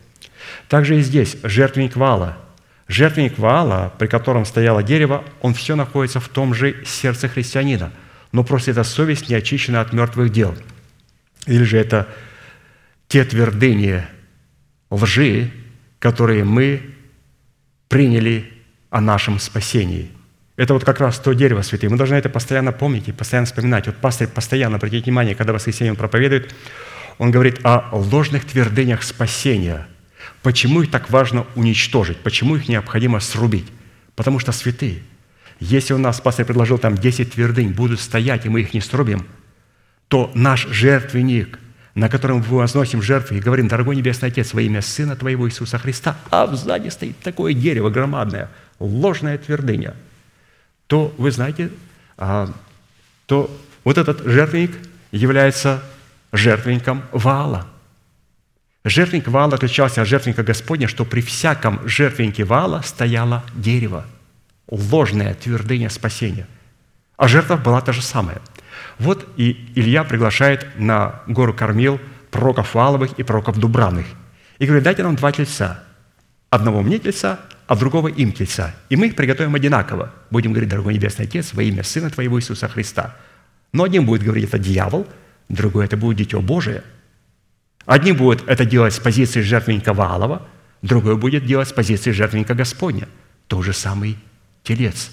C: Также и здесь жертвенник вала – Жертвенник Ваала, при котором стояло дерево, он все находится в том же сердце христианина. Но просто эта совесть не очищена от мертвых дел. Или же это те твердыни лжи, которые мы приняли о нашем спасении. Это вот как раз то дерево, святые. Мы должны это постоянно помнить и постоянно вспоминать. Вот пастырь постоянно, обратите внимание, когда воскресенье он проповедует, он говорит о ложных твердынях спасения – Почему их так важно уничтожить? Почему их необходимо срубить? Потому что святые. Если у нас пастор предложил там 10 твердынь, будут стоять, и мы их не срубим, то наш жертвенник, на котором мы возносим жертвы и говорим, дорогой Небесный Отец, во имя Сына Твоего Иисуса Христа, а сзади стоит такое дерево громадное, ложная твердыня, то, вы знаете, а, то вот этот жертвенник является жертвенником Ваала – Жертвенник Вала отличался от жертвенника Господня, что при всяком жертвеннике Вала стояло дерево, ложная твердыня спасения. А жертва была та же самая. Вот и Илья приглашает на гору Кормил пророков Валовых и пророков Дубравных. И говорит, дайте нам два тельца. Одного мне тельца, а другого им тельца. И мы их приготовим одинаково. Будем говорить, дорогой Небесный Отец, во имя Сына Твоего Иисуса Христа. Но один будет говорить, это дьявол, другой это будет Дитё Божие – Одни будут это делать с позиции жертвенника Ваалова, другой будет делать с позиции жертвенника Господня. То же самый телец,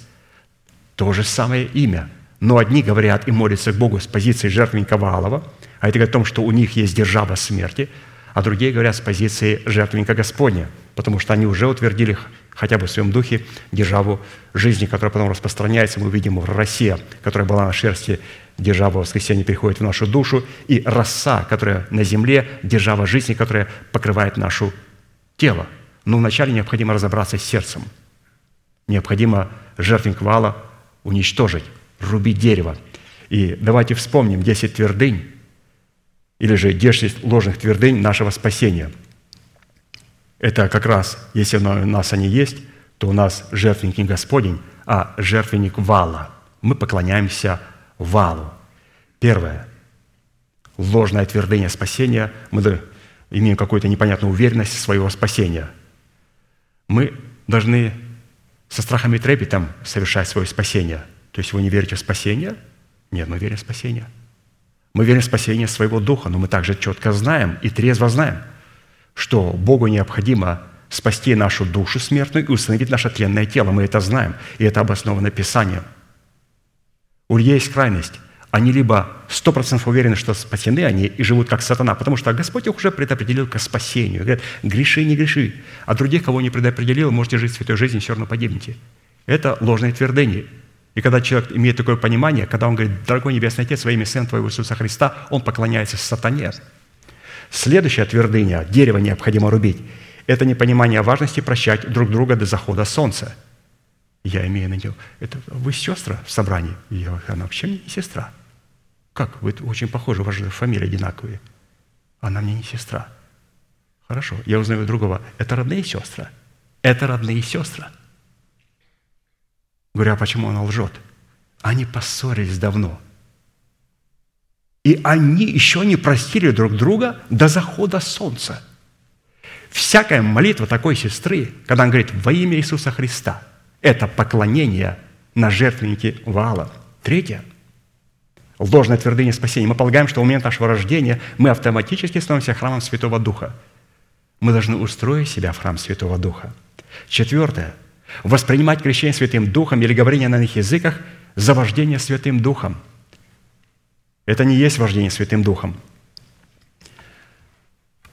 C: то же самое имя. Но одни говорят и молятся к Богу с позиции жертвенника Ваалова, а это говорит о том, что у них есть держава смерти, а другие говорят с позиции жертвенника Господня, потому что они уже утвердили хотя бы в своем духе державу жизни, которая потом распространяется, мы увидим в России, которая была на шерсти держава воскресения приходит в нашу душу, и роса, которая на земле, держава жизни, которая покрывает нашу тело. Но вначале необходимо разобраться с сердцем. Необходимо жертвенник вала уничтожить, рубить дерево. И давайте вспомним 10 твердынь, или же 10 ложных твердынь нашего спасения. Это как раз, если у нас они есть, то у нас жертвенник не Господень, а жертвенник вала. Мы поклоняемся валу. Первое. Ложная твердыня спасения. Мы имеем какую-то непонятную уверенность своего спасения. Мы должны со страхом и трепетом совершать свое спасение. То есть вы не верите в спасение? Нет, мы верим в спасение. Мы верим в спасение своего духа, но мы также четко знаем и трезво знаем, что Богу необходимо спасти нашу душу смертную и установить наше тленное тело. Мы это знаем, и это обосновано Писанием. У людей есть крайность. Они либо сто процентов уверены, что спасены они и живут как сатана, потому что Господь их уже предопределил к спасению. Говорят, греши, не греши. А других, кого не предопределил, можете жить святой жизнью, все равно погибнете. Это ложное твердение. И когда человек имеет такое понимание, когда он говорит, дорогой Небесный Отец, во имя Сына Твоего Иисуса Христа, он поклоняется сатане. Следующая твердыня, дерево необходимо рубить, это непонимание важности прощать друг друга до захода солнца. Я имею на нее, это вы сестра в собрании? Я говорю, она вообще мне не сестра. Как? Вы очень похожи, ваши фамилии одинаковые. Она мне не сестра. Хорошо, я узнаю другого. Это родные сестры. Это родные сестры. Говорю, а почему она лжет? Они поссорились давно. И они еще не простили друг друга до захода солнца. Всякая молитва такой сестры, когда она говорит «во имя Иисуса Христа», это поклонение на жертвеннике Ваала. Третье – ложная твердыня спасения. Мы полагаем, что в момент нашего рождения мы автоматически становимся храмом Святого Духа. Мы должны устроить себя в храм Святого Духа. Четвертое. Воспринимать крещение Святым Духом или говорение на иных языках за вождение Святым Духом. Это не есть вождение Святым Духом.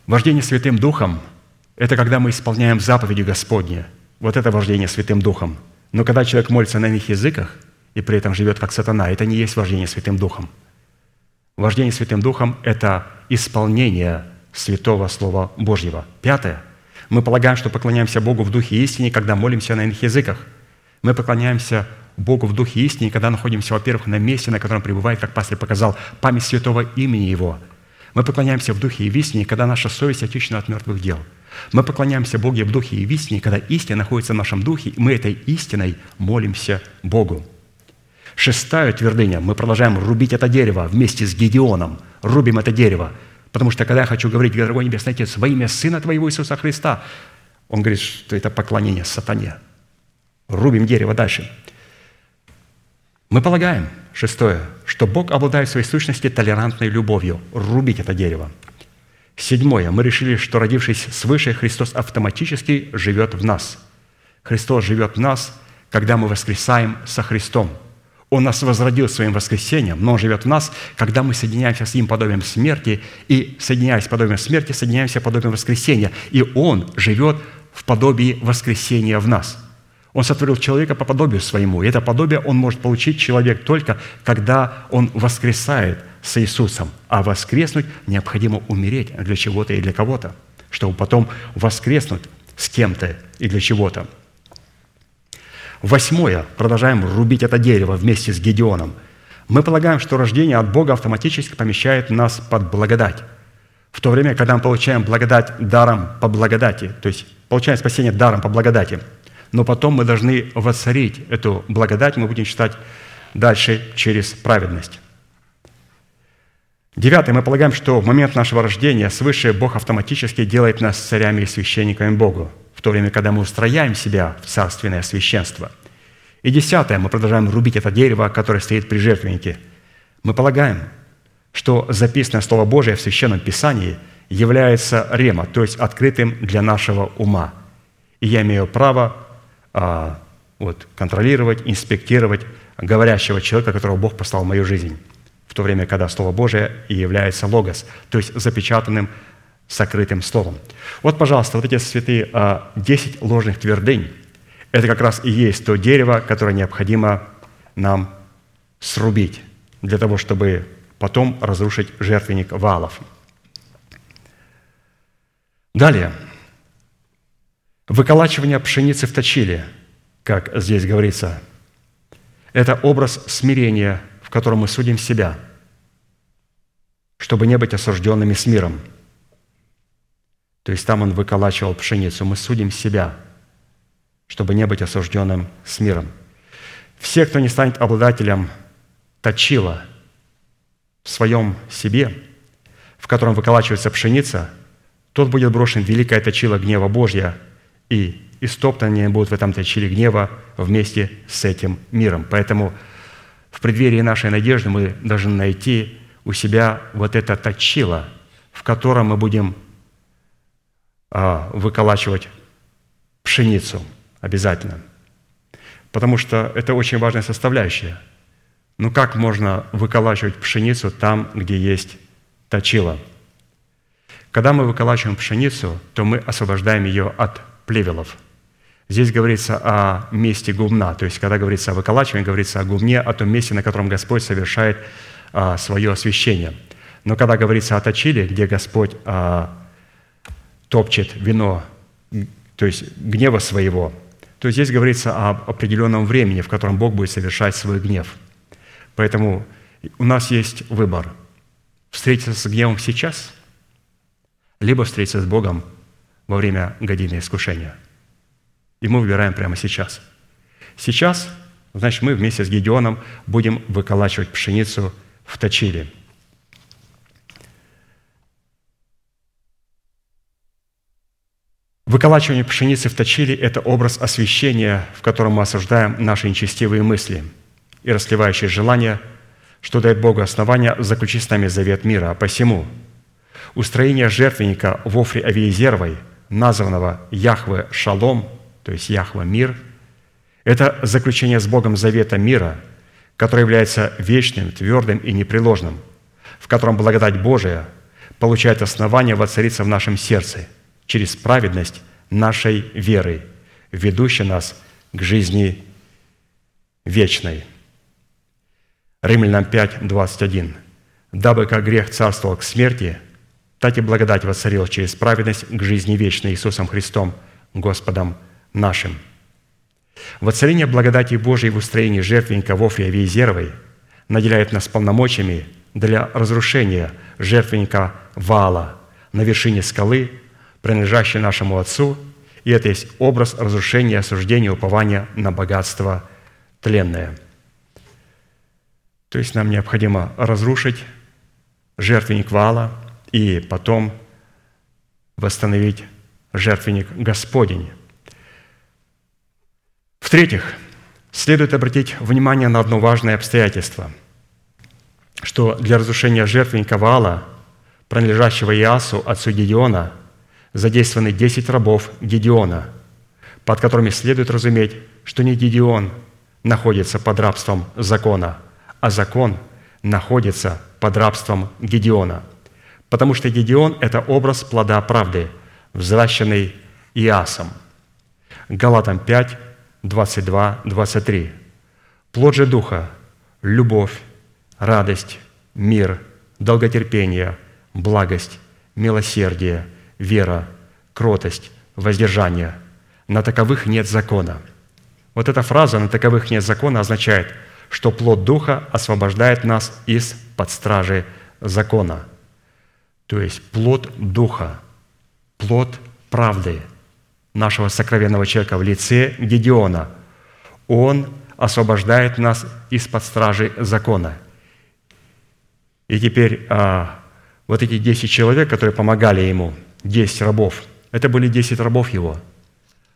C: Вождение Святым Духом – это когда мы исполняем заповеди Господни. Вот это вождение Святым Духом. Но когда человек молится на иных языках – и при этом живет как сатана. Это не есть вождение Святым Духом. Вождение Святым Духом – это исполнение Святого Слова Божьего. Пятое. Мы полагаем, что поклоняемся Богу в Духе истине, когда молимся на иных языках. Мы поклоняемся Богу в Духе истине, когда находимся, во-первых, на месте, на котором пребывает, как пастор показал, память святого имени Его. Мы поклоняемся в Духе и в истине, когда наша совесть очищена от мертвых дел. Мы поклоняемся Богу в Духе и в истине, когда истина находится в нашем Духе, и мы этой истиной молимся Богу. Шестая твердыня. Мы продолжаем рубить это дерево вместе с Гедеоном. Рубим это дерево. Потому что когда я хочу говорить, дорогой Небесный Отец, во имя Сына Твоего Иисуса Христа, он говорит, что это поклонение сатане. Рубим дерево дальше. Мы полагаем, шестое, что Бог обладает в своей сущности толерантной любовью. Рубить это дерево. Седьмое. Мы решили, что родившись свыше, Христос автоматически живет в нас. Христос живет в нас, когда мы воскресаем со Христом – он нас возродил своим воскресением, но Он живет в нас, когда мы соединяемся с Ним подобием смерти, и, соединяясь подобием смерти, соединяемся подобием воскресения. И Он живет в подобии воскресения в нас. Он сотворил человека по подобию своему. И это подобие он может получить человек только, когда он воскресает с Иисусом. А воскреснуть необходимо умереть для чего-то и для кого-то, чтобы потом воскреснуть с кем-то и для чего-то. Восьмое. Продолжаем рубить это дерево вместе с Гедеоном. Мы полагаем, что рождение от Бога автоматически помещает нас под благодать. В то время, когда мы получаем благодать даром по благодати, то есть получаем спасение даром по благодати, но потом мы должны воцарить эту благодать, мы будем читать дальше через праведность. Девятое. Мы полагаем, что в момент нашего рождения свыше Бог автоматически делает нас царями и священниками Богу то время, когда мы устрояем себя в царственное священство. И десятое, мы продолжаем рубить это дерево, которое стоит при жертвеннике. Мы полагаем, что записанное Слово Божие в Священном Писании является рема, то есть открытым для нашего ума. И я имею право а, вот, контролировать, инспектировать говорящего человека, которого Бог послал в мою жизнь, в то время, когда Слово Божие и является логос, то есть запечатанным сокрытым словом. Вот, пожалуйста, вот эти святые 10 а, ложных твердынь, это как раз и есть то дерево, которое необходимо нам срубить для того, чтобы потом разрушить жертвенник валов. Далее. Выколачивание пшеницы в точиле, как здесь говорится, это образ смирения, в котором мы судим себя, чтобы не быть осужденными с миром. То есть там он выколачивал пшеницу. Мы судим себя, чтобы не быть осужденным с миром. Все, кто не станет обладателем точила в своем себе, в котором выколачивается пшеница, тот будет брошен в великое точило гнева Божья, и истоптаны будут в этом точиле гнева вместе с этим миром. Поэтому в преддверии нашей надежды мы должны найти у себя вот это точило, в котором мы будем а, выколачивать пшеницу обязательно. Потому что это очень важная составляющая. Ну как можно выколачивать пшеницу там, где есть точило? Когда мы выколачиваем пшеницу, то мы освобождаем ее от плевелов. Здесь говорится о месте гумна, то есть когда говорится о выколачивании, говорится о гумне, о том месте, на котором Господь совершает а, свое освящение. Но когда говорится о точиле, где Господь а, топчет вино, то есть гнева своего, то здесь говорится об определенном времени, в котором Бог будет совершать свой гнев. Поэтому у нас есть выбор – встретиться с гневом сейчас, либо встретиться с Богом во время годины искушения. И мы выбираем прямо сейчас. Сейчас, значит, мы вместе с Гедеоном будем выколачивать пшеницу в точиле – Выколачивание пшеницы в точиле – это образ освящения, в котором мы осуждаем наши нечестивые мысли и расливающие желания, что дает Богу основания заключить с нами завет мира. А посему устроение жертвенника в Офре Авиезеровой, названного Яхве Шалом, то есть Яхве Мир, это заключение с Богом завета мира, который является вечным, твердым и непреложным, в котором благодать Божия получает основание воцариться в нашем сердце – через праведность нашей веры, ведущей нас к жизни вечной. Римлянам 5, 21. «Дабы как грех царствовал к смерти, так и благодать воцарил через праведность к жизни вечной Иисусом Христом, Господом нашим». Воцарение благодати Божией в устроении жертвенника Вофия Вейзеровой наделяет нас полномочиями для разрушения жертвенника Вала на вершине скалы – принадлежащий нашему Отцу, и это есть образ разрушения, осуждения, упования на богатство тленное. То есть нам необходимо разрушить жертвенник Вала и потом восстановить жертвенник Господень. В-третьих, следует обратить внимание на одно важное обстоятельство, что для разрушения жертвенника Вала, принадлежащего Иасу, отцу Гедеона – задействованы 10 рабов Гедеона, под которыми следует разуметь, что не Гедеон находится под рабством закона, а закон находится под рабством Гедеона. Потому что Гедеон – это образ плода правды, взращенный Иасом. Галатам 5, 22, 23. Плод же Духа – любовь, радость, мир, долготерпение, благость, милосердие, вера, кротость, воздержание. На таковых нет закона. Вот эта фраза «на таковых нет закона» означает, что плод Духа освобождает нас из-под стражи закона. То есть плод Духа, плод правды нашего сокровенного человека в лице Гедеона. Он освобождает нас из-под стражи закона. И теперь а, вот эти 10 человек, которые помогали ему – 10 рабов. Это были 10 рабов его.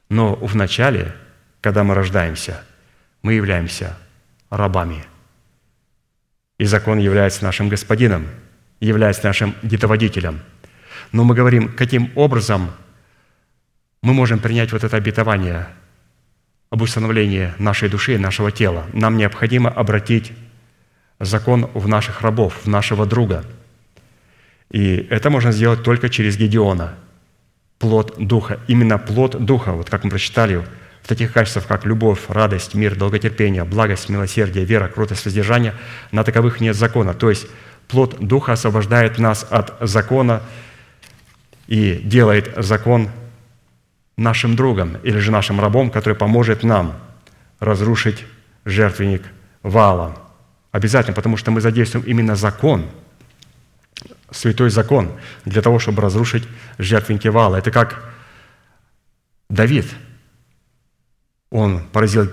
C: Но в начале, когда мы рождаемся, мы являемся рабами. И закон является нашим господином, является нашим детоводителем. Но мы говорим, каким образом мы можем принять вот это обетование об установлении нашей души и нашего тела. Нам необходимо обратить закон в наших рабов, в нашего друга – и это можно сделать только через Гедеона. Плод Духа. Именно плод Духа, вот как мы прочитали, в таких качествах, как любовь, радость, мир, долготерпение, благость, милосердие, вера, кротость, воздержание, на таковых нет закона. То есть плод Духа освобождает нас от закона и делает закон нашим другом или же нашим рабом, который поможет нам разрушить жертвенник Вала – Обязательно, потому что мы задействуем именно закон, святой закон, для того, чтобы разрушить жертвенники вала. Это как Давид. Он поразил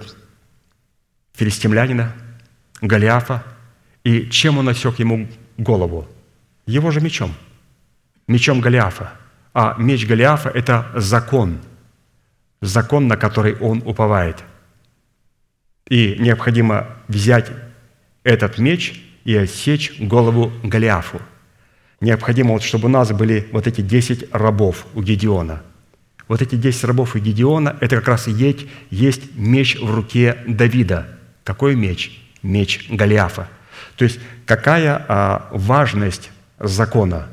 C: филистимлянина, Голиафа, и чем он осек ему голову? Его же мечом. Мечом Голиафа. А меч Голиафа – это закон. Закон, на который он уповает. И необходимо взять этот меч и отсечь голову Голиафу. Необходимо, вот, чтобы у нас были вот эти 10 рабов у Гедеона. Вот эти 10 рабов у Гедеона – это как раз и есть, меч в руке Давида. Какой меч? Меч Голиафа. То есть какая а, важность закона,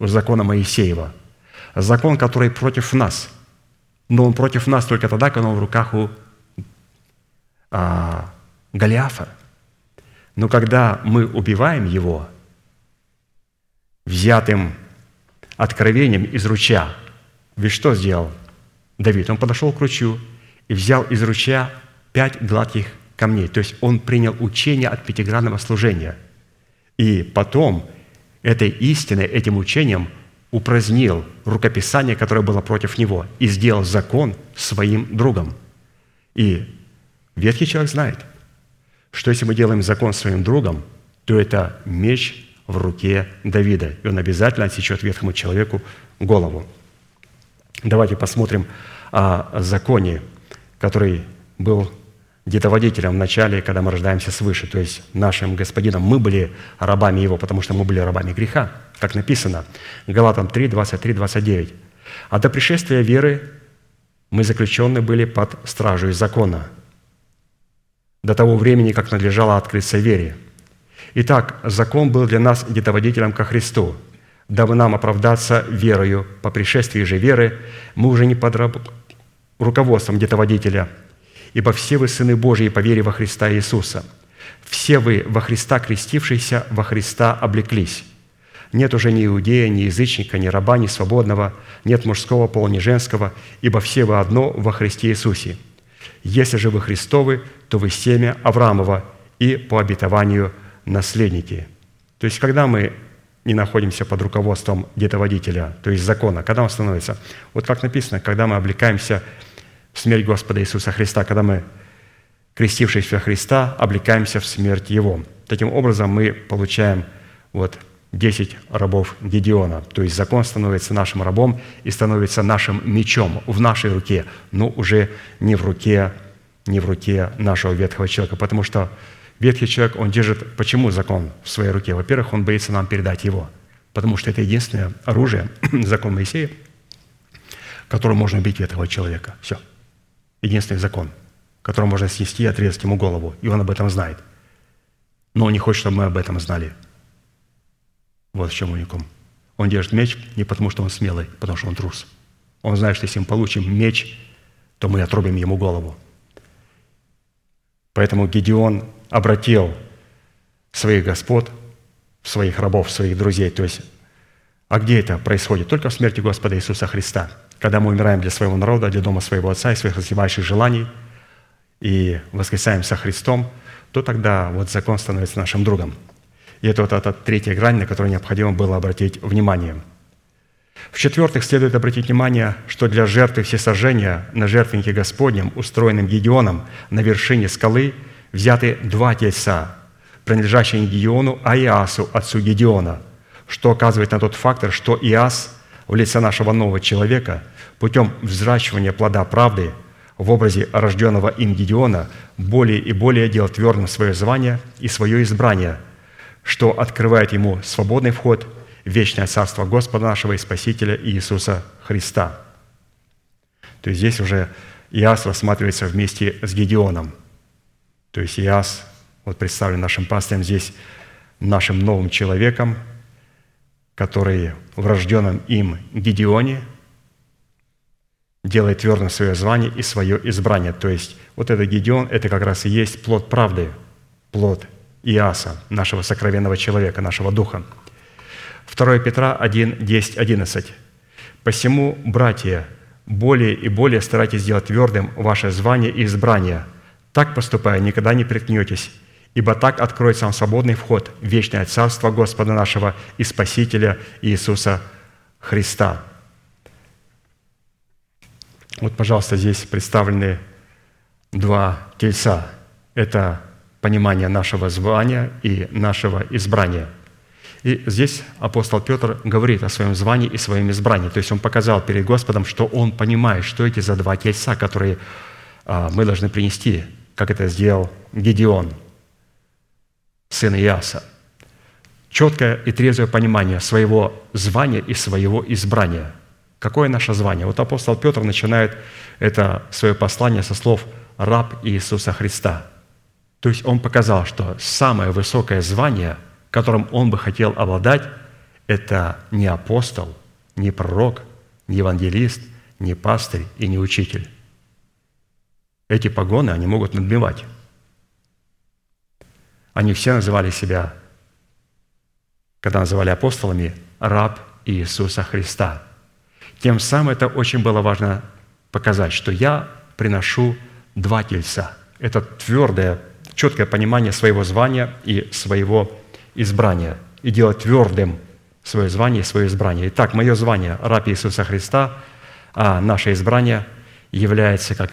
C: закона Моисеева? Закон, который против нас. Но он против нас только тогда, когда он в руках у а, Голиафа. Но когда мы убиваем его, взятым откровением из ручья, ведь что сделал Давид? Он подошел к ручью и взял из ручья пять гладких камней. То есть он принял учение от пятигранного служения. И потом этой истиной, этим учением упразднил рукописание, которое было против него, и сделал закон своим другом. И ветхий человек знает – что если мы делаем закон своим другом, то это меч в руке Давида, и он обязательно отсечет ветхому человеку голову. Давайте посмотрим о законе, который был детоводителем в начале, когда мы рождаемся свыше, то есть нашим господином. Мы были рабами его, потому что мы были рабами греха, как написано Галатам 3, 23, 29. А до пришествия веры мы заключены были под стражей закона – до того времени, как надлежало открыться вере. Итак, закон был для нас детоводителем ко Христу, дабы нам оправдаться верою. По пришествии же веры мы уже не под руководством детоводителя, ибо все вы сыны Божьи по вере во Христа Иисуса. Все вы во Христа крестившиеся, во Христа облеклись. Нет уже ни иудея, ни язычника, ни раба, ни свободного, нет мужского пола, ни женского, ибо все вы одно во Христе Иисусе. Если же вы Христовы, то вы семя Авраамова и по обетованию наследники». То есть, когда мы не находимся под руководством детоводителя, то есть закона, когда он становится, вот как написано, когда мы облекаемся смерть Господа Иисуса Христа, когда мы, крестившись в Христа, облекаемся в смерть Его. Таким образом, мы получаем вот 10 рабов Гедеона. То есть закон становится нашим рабом и становится нашим мечом в нашей руке, но уже не в руке не в руке нашего ветхого человека, потому что ветхий человек, он держит, почему закон в своей руке? Во-первых, он боится нам передать его, потому что это единственное оружие, *clears throat* закон Моисея, которым можно убить ветхого человека. Все. Единственный закон, которым можно снести и отрезать ему голову, и он об этом знает. Но он не хочет, чтобы мы об этом знали. Вот в чем уникум. Он держит меч не потому, что он смелый, а потому что он трус. Он знает, что если мы получим меч, то мы отрубим ему голову. Поэтому Гедеон обратил своих господ, своих рабов, своих друзей. То есть, а где это происходит? Только в смерти Господа Иисуса Христа. Когда мы умираем для своего народа, для дома своего Отца и своих развивающих желаний, и воскресаем со Христом, то тогда вот закон становится нашим другом. И это вот эта третья грань, на которую необходимо было обратить внимание – в-четвертых, следует обратить внимание, что для жертвы всесожжения на жертвеннике Господнем, устроенном Гедеоном на вершине скалы, взяты два тельца, принадлежащие не Гедеону, а Иасу, отцу Гедеона, что указывает на тот фактор, что Иас в лице нашего нового человека путем взращивания плода правды в образе рожденного им Гедеона более и более делал твердым свое звание и свое избрание, что открывает ему свободный вход вечное Царство Господа нашего и Спасителя Иисуса Христа. То есть здесь уже Иас рассматривается вместе с Гедеоном. То есть Иас, вот представлен нашим пастырем здесь, нашим новым человеком, который в рожденном им Гедеоне делает твердым свое звание и свое избрание. То есть вот этот Гедеон – это как раз и есть плод правды, плод Иаса, нашего сокровенного человека, нашего духа – 2 Петра 1, 10, 11. «Посему, братья, более и более старайтесь сделать твердым ваше звание и избрание. Так поступая, никогда не приткнетесь, ибо так откроется вам свободный вход в вечное Царство Господа нашего и Спасителя Иисуса Христа». Вот, пожалуйста, здесь представлены два тельца. Это понимание нашего звания и нашего избрания. И здесь апостол Петр говорит о своем звании и своем избрании. То есть он показал перед Господом, что он понимает, что эти за два тельца, которые а, мы должны принести, как это сделал Гедеон, сын Иаса. Четкое и трезвое понимание своего звания и своего избрания. Какое наше звание? Вот апостол Петр начинает это свое послание со слов «раб Иисуса Христа». То есть он показал, что самое высокое звание, которым он бы хотел обладать, это не апостол, не пророк, не евангелист, не пастырь и не учитель. Эти погоны они могут надмевать. Они все называли себя, когда называли апостолами, раб Иисуса Христа. Тем самым это очень было важно показать, что я приношу два тельца. Это твердое, четкое понимание своего звания и своего избрания. И делать твердым свое звание и свое избрание. Итак, мое звание – раб Иисуса Христа, а наше избрание является, как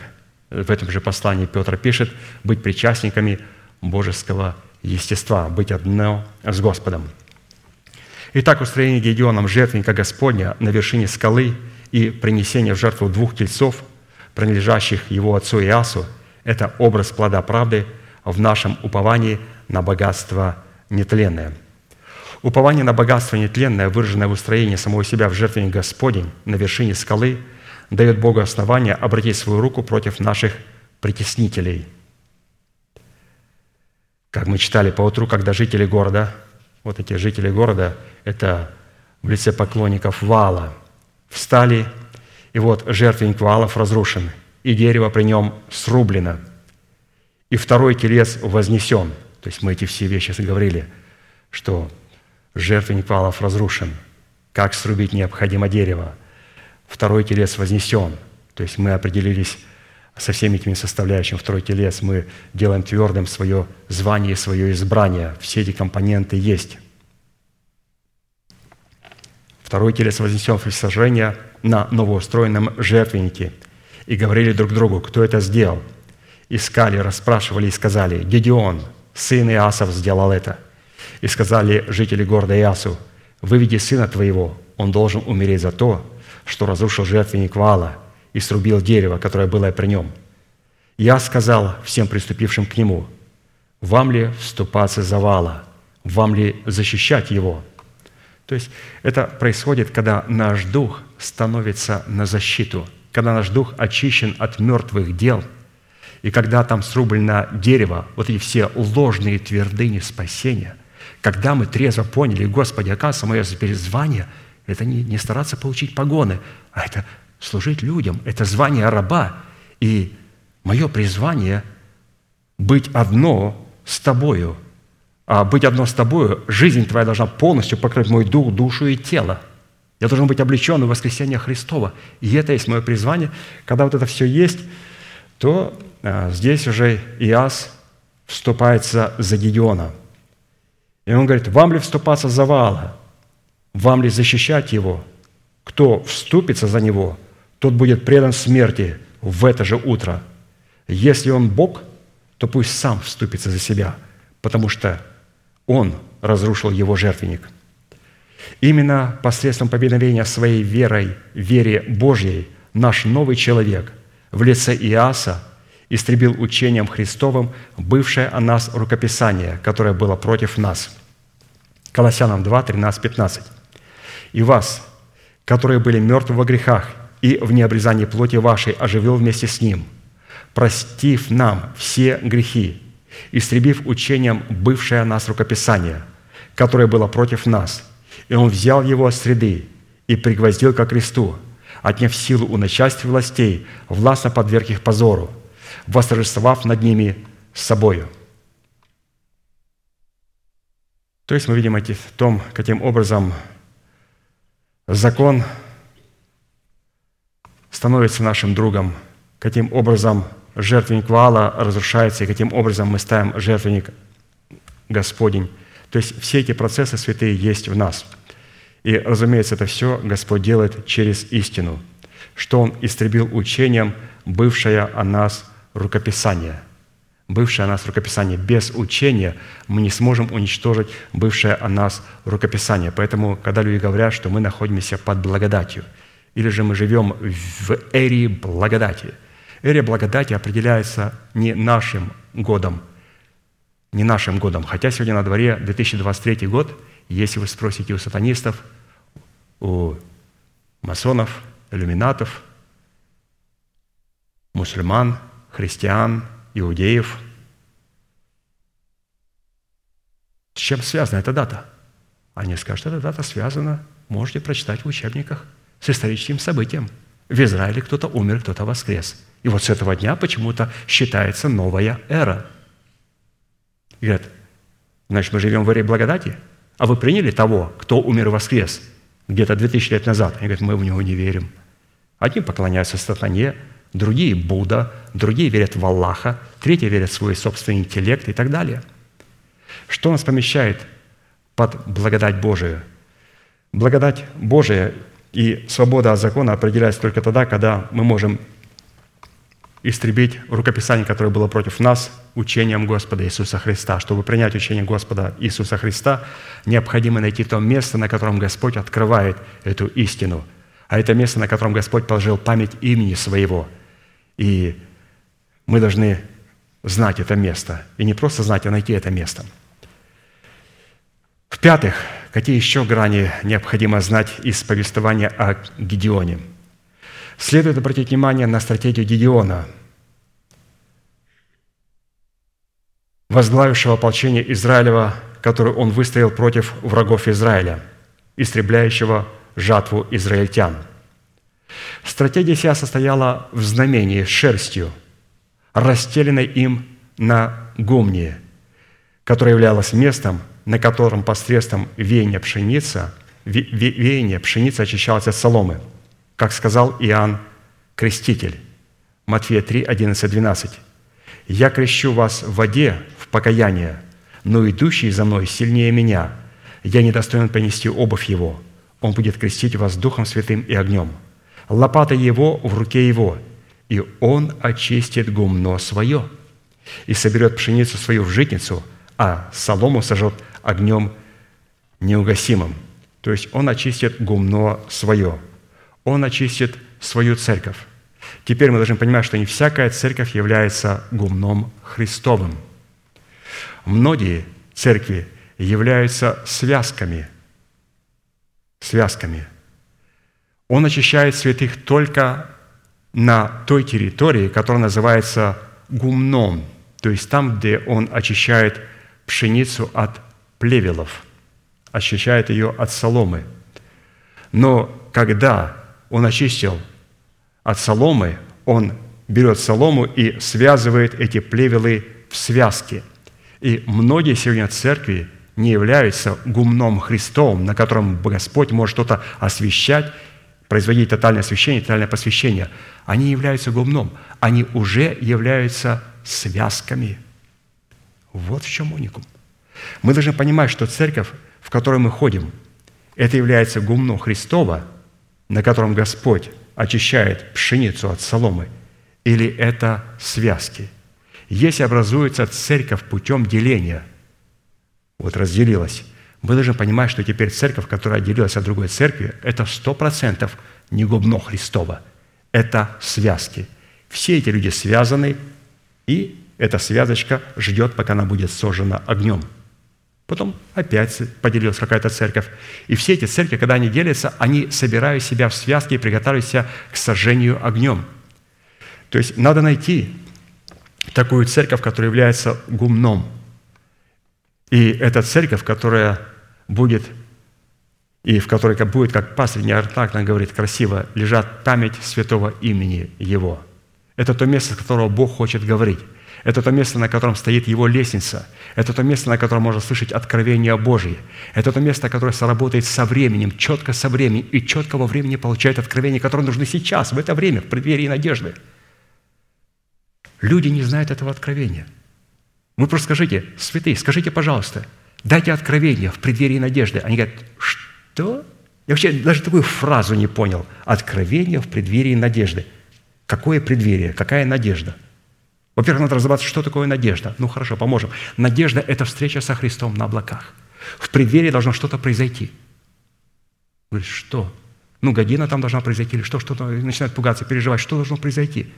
C: в этом же послании Петр пишет, быть причастниками божеского естества, быть одно с Господом. Итак, устроение Гедеоном жертвенника Господня на вершине скалы и принесение в жертву двух тельцов, принадлежащих его отцу Иасу, это образ плода правды в нашем уповании на богатство нетленное. Упование на богатство нетленное, выраженное в устроении самого себя в жертвенник Господень на вершине скалы, дает Богу основание обратить свою руку против наших притеснителей – как мы читали по утру, когда жители города, вот эти жители города, это в лице поклонников Вала, встали, и вот жертвенник Валов разрушен, и дерево при нем срублено, и второй телец вознесен. То есть мы эти все вещи говорили, что жертвенник Валов разрушен, как срубить необходимо дерево. Второй телец вознесен. То есть мы определились со всеми этими составляющими второй телес мы делаем твердым свое звание, свое избрание. Все эти компоненты есть. Второй телес вознесен в сожжение на новоустроенном жертвеннике. И говорили друг другу, кто это сделал. Искали, расспрашивали и сказали, Гедеон, сын Иасов, сделал это. И сказали жители города Иасу, выведи сына твоего, он должен умереть за то, что разрушил жертвенник Вала – и срубил дерево, которое было при нем. Я сказал всем приступившим к нему, вам ли вступаться за вала, вам ли защищать его? То есть это происходит, когда наш дух становится на защиту, когда наш дух очищен от мертвых дел, и когда там срублено дерево, вот эти все ложные твердыни спасения, когда мы трезво поняли, Господи, оказывается, мое перезвание – это не, не стараться получить погоны, а это служить людям. Это звание раба. И мое призвание – быть одно с тобою. А быть одно с тобою, жизнь твоя должна полностью покрыть мой дух, душу и тело. Я должен быть облечен в воскресение Христова. И это есть мое призвание. Когда вот это все есть, то а, здесь уже Иас вступается за Гедеона. И он говорит, вам ли вступаться за Вала? Вам ли защищать его? Кто вступится за него – тот будет предан смерти в это же утро. Если он Бог, то пусть сам вступится за себя, потому что он разрушил его жертвенник. Именно посредством повиновения своей верой, вере Божьей, наш новый человек в лице Иаса истребил учением Христовым бывшее о нас рукописание, которое было против нас. Колоссянам 2, 13, 15. «И вас, которые были мертвы во грехах и в необрезании плоти вашей оживил вместе с Ним, простив нам все грехи, истребив учением бывшее нас рукописание, которое было против нас, и Он взял его с среды и пригвоздил ко кресту, отняв силу у начальств властей, властно подверг их позору, восторжествовав над ними с собою». То есть мы видим эти, том, каким образом закон становится нашим другом, каким образом жертвенник Вала разрушается, и каким образом мы ставим жертвенник Господень. То есть все эти процессы святые есть в нас. И, разумеется, это все Господь делает через истину, что Он истребил учением бывшее о нас рукописание. Бывшее о нас рукописание. Без учения мы не сможем уничтожить бывшее о нас рукописание. Поэтому, когда люди говорят, что мы находимся под благодатью, или же мы живем в эре благодати, эре благодати определяется не нашим годом, не нашим годом. Хотя сегодня на дворе 2023 год, если вы спросите у сатанистов, у масонов, иллюминатов, мусульман, христиан, иудеев, с чем связана эта дата? Они скажут, эта дата связана, можете прочитать в учебниках, с историческим событием. В Израиле кто-то умер, кто-то воскрес. И вот с этого дня почему-то считается новая эра – и говорят, значит, мы живем в эре благодати? А вы приняли того, кто умер и воскрес где-то 2000 лет назад? Они говорят, мы в него не верим. Одни поклоняются сатане, другие – Будда, другие верят в Аллаха, третьи верят в свой собственный интеллект и так далее. Что нас помещает под благодать Божию? Благодать Божия и свобода от закона определяется только тогда, когда мы можем истребить рукописание, которое было против нас, учением Господа Иисуса Христа. Чтобы принять учение Господа Иисуса Христа, необходимо найти то место, на котором Господь открывает эту истину. А это место, на котором Господь положил память имени Своего. И мы должны знать это место. И не просто знать, а найти это место. В-пятых, какие еще грани необходимо знать из повествования о Гедеоне – Следует обратить внимание на стратегию Гедеона, возглавившего ополчение Израилева, которое он выстоял против врагов Израиля, истребляющего жатву израильтян. Стратегия сия состояла в знамении шерстью, расстеленной им на гумне, которое являлось местом, на котором посредством веяния пшеницы, веяния пшеница очищалась от соломы – как сказал Иоанн Креститель, Матфея 3, 11, 12. «Я крещу вас в воде в покаяние, но идущий за мной сильнее меня. Я недостоин понести обувь его. Он будет крестить вас Духом Святым и огнем. Лопата его в руке его, и он очистит гумно свое, и соберет пшеницу свою в житницу, а солому сожжет огнем неугасимым». То есть он очистит гумно свое – он очистит свою церковь. Теперь мы должны понимать, что не всякая церковь является гумном Христовым. Многие церкви являются связками. Связками. Он очищает святых только на той территории, которая называется гумном, то есть там, где он очищает пшеницу от плевелов, очищает ее от соломы. Но когда он очистил от соломы, он берет солому и связывает эти плевелы в связке. И многие сегодня церкви не являются гумном Христовым, на котором Господь может что-то освещать, производить тотальное освящение, тотальное посвящение. Они являются гумном. Они уже являются связками. Вот в чем уникум. Мы должны понимать, что церковь, в которой мы ходим, это является гумно Христова – на котором Господь очищает пшеницу от соломы, или это связки? Если образуется церковь путем деления, вот разделилась, мы должны понимать, что теперь церковь, которая отделилась от другой церкви, это сто процентов не губно Христова, это связки. Все эти люди связаны, и эта связочка ждет, пока она будет сожжена огнем – Потом опять поделилась какая-то церковь. И все эти церкви, когда они делятся, они собирают себя в связки и приготавливают себя к сожжению огнем. То есть надо найти такую церковь, которая является гумном. И эта церковь, которая будет, и в которой будет, как пастырь неортактно говорит красиво, лежат память святого имени Его. Это то место, с которого Бог хочет говорить. Это то место, на котором стоит Его лестница. Это то место, на котором можно слышать откровение Божие. Это то место, которое сработает со временем, четко со временем, и четко во времени получает откровение, которое нужно сейчас, в это время, в преддверии надежды. Люди не знают этого откровения. Вы просто скажите, святые, скажите, пожалуйста, дайте откровение в преддверии надежды. Они говорят, что? Я вообще даже такую фразу не понял. Откровение в преддверии надежды. Какое преддверие? Какая надежда? Во-первых, надо разобраться, что такое надежда. Ну хорошо, поможем. Надежда – это встреча со Христом на облаках. В преддверии должно что-то произойти. Говорит, что? Ну, година там должна произойти, или что, что-то начинает пугаться, переживать. Что должно произойти?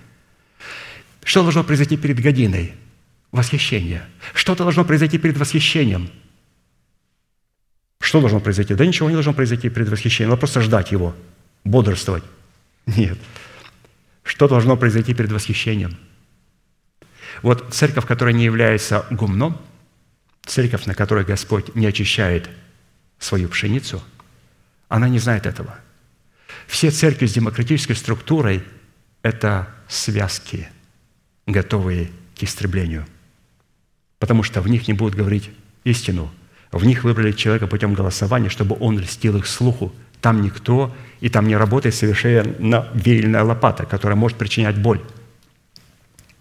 C: Что должно произойти перед годиной? Восхищение. Что-то должно произойти перед восхищением. Что должно произойти? Да ничего не должно произойти перед восхищением. Надо просто ждать его, бодрствовать. Нет. Что должно произойти перед восхищением? Вот церковь, которая не является гумном, церковь, на которой Господь не очищает свою пшеницу, она не знает этого. Все церкви с демократической структурой – это связки, готовые к истреблению. Потому что в них не будут говорить истину. В них выбрали человека путем голосования, чтобы он льстил их слуху. Там никто, и там не работает совершенно верильная лопата, которая может причинять боль.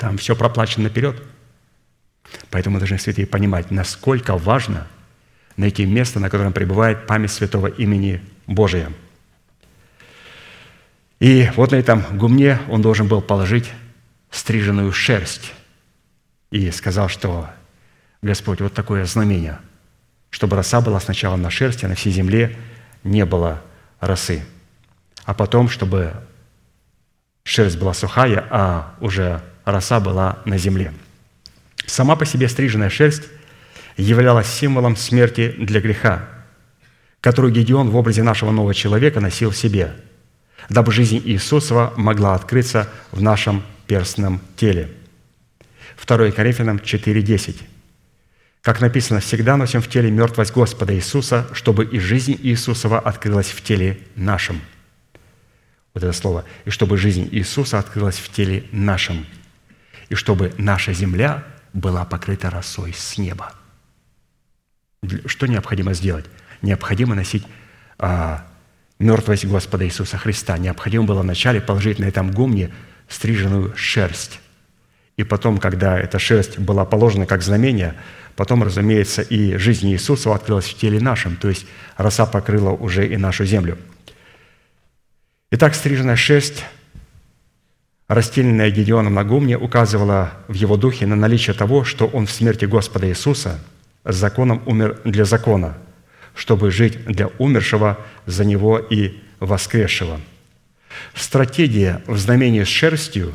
C: Там все проплачено наперед. Поэтому мы должны, святые, понимать, насколько важно найти место, на котором пребывает память святого имени Божия. И вот на этом гумне он должен был положить стриженную шерсть. И сказал, что Господь, вот такое знамение, чтобы роса была сначала на шерсти, а на всей земле не было росы. А потом, чтобы шерсть была сухая, а уже роса была на земле. Сама по себе стриженная шерсть являлась символом смерти для греха, которую Гедеон в образе нашего нового человека носил в себе, дабы жизнь Иисусова могла открыться в нашем перстном теле. 2 Коринфянам 4,10. Как написано, «Всегда носим в теле мертвость Господа Иисуса, чтобы и жизнь Иисусова открылась в теле нашем». Вот это слово. «И чтобы жизнь Иисуса открылась в теле нашем» и чтобы наша земля была покрыта росой с неба. Что необходимо сделать? Необходимо носить а, мертвость Господа Иисуса Христа. Необходимо было вначале положить на этом гумне стриженную шерсть. И потом, когда эта шерсть была положена как знамение, потом, разумеется, и жизнь Иисуса открылась в теле нашем, то есть роса покрыла уже и нашу землю. Итак, стриженная шерсть расстеленная Гедеоном на гумне, указывала в его духе на наличие того, что он в смерти Господа Иисуса с законом умер для закона, чтобы жить для умершего за него и воскресшего. Стратегия в знамении с шерстью,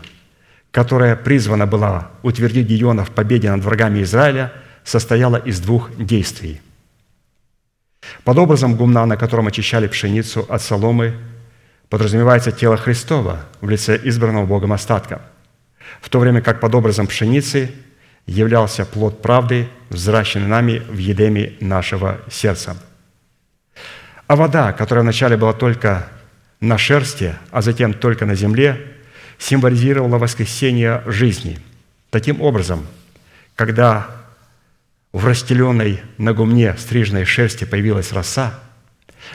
C: которая призвана была утвердить Гедеона в победе над врагами Израиля, состояла из двух действий. Под образом гумна, на котором очищали пшеницу от соломы, подразумевается тело Христова в лице избранного Богом остатка, в то время как под образом пшеницы являлся плод правды, взращенный нами в едеме нашего сердца. А вода, которая вначале была только на шерсти, а затем только на земле, символизировала воскресение жизни. Таким образом, когда в расстеленной на гумне стрижной шерсти появилась роса,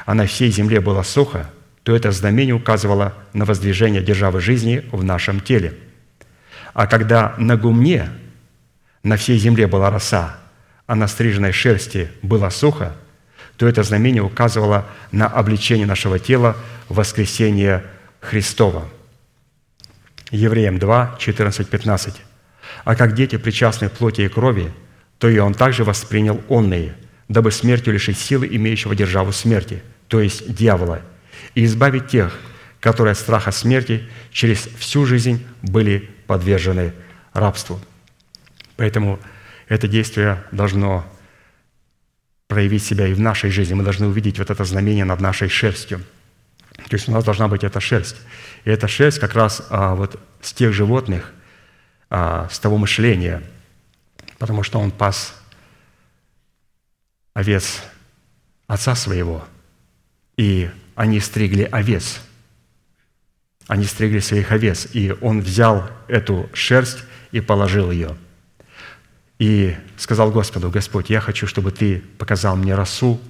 C: а на всей земле было сухо, то это знамение указывало на воздвижение державы жизни в нашем теле. А когда на гумне на всей земле была роса, а на стриженной шерсти было сухо, то это знамение указывало на обличение нашего тела в воскресение Христова. Евреям 2, 14, 15. «А как дети причастны плоти и крови, то и он также воспринял онные, дабы смертью лишить силы имеющего державу смерти, то есть дьявола, и избавить тех, которые от страха смерти через всю жизнь были подвержены рабству. Поэтому это действие должно проявить себя и в нашей жизни. Мы должны увидеть вот это знамение над нашей шерстью. То есть у нас должна быть эта шерсть. И эта шерсть как раз а, вот с тех животных, а, с того мышления, потому что он пас овец отца своего. И они стригли овец. Они стригли своих овец, и он взял эту шерсть и положил ее. И сказал Господу, Господь, я хочу, чтобы Ты показал мне росу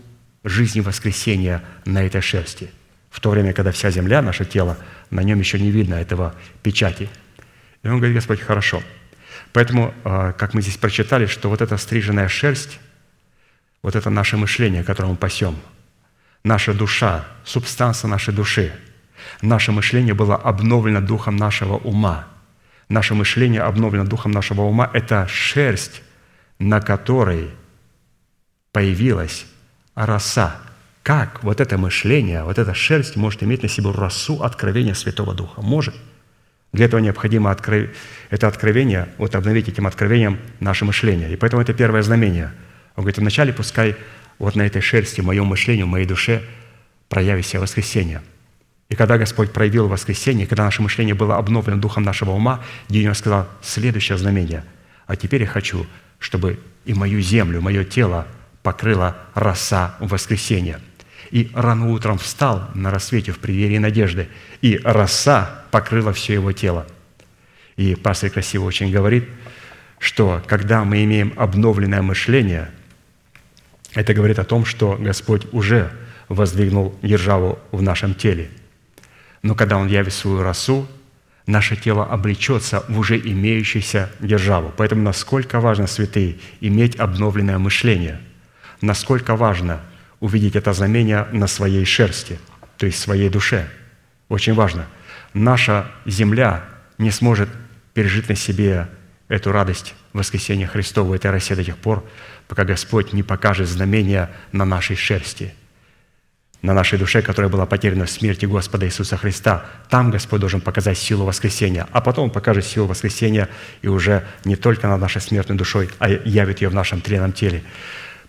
C: жизни воскресения на этой шерсти. В то время, когда вся земля, наше тело, на нем еще не видно этого печати. И он говорит, Господь, хорошо. Поэтому, а, как мы здесь прочитали, что вот эта стриженная шерсть, вот это наше мышление, которое мы пасем, наша душа, субстанция нашей души, наше мышление было обновлено духом нашего ума. Наше мышление обновлено духом нашего ума – это шерсть, на которой появилась роса. Как вот это мышление, вот эта шерсть может иметь на себе росу откровения Святого Духа? Может – для этого необходимо откров... это откровение, вот обновить этим откровением наше мышление. И поэтому это первое знамение. Он говорит, вначале пускай вот на этой шерсти, в моем мышлении, в моей душе проявится воскресение. И когда Господь проявил воскресение, когда наше мышление было обновлено духом нашего ума, Гедеон сказал, следующее знамение. А теперь я хочу, чтобы и мою землю, мое тело покрыла роса в воскресенье – и рано утром встал на рассвете в преддверии надежды, и роса покрыла все его тело. И пастор красиво очень говорит, что когда мы имеем обновленное мышление, это говорит о том, что Господь уже воздвигнул державу в нашем теле. Но когда Он явит свою росу, наше тело облечется в уже имеющуюся державу. Поэтому насколько важно, святые, иметь обновленное мышление, насколько важно – увидеть это знамение на своей шерсти, то есть своей душе. Очень важно. Наша земля не сможет пережить на себе эту радость воскресения Христова этой России до тех пор, пока Господь не покажет знамения на нашей шерсти, на нашей душе, которая была потеряна в смерти Господа Иисуса Христа. Там Господь должен показать силу воскресения, а потом Он покажет силу воскресения и уже не только над нашей смертной душой, а явит ее в нашем тленном теле.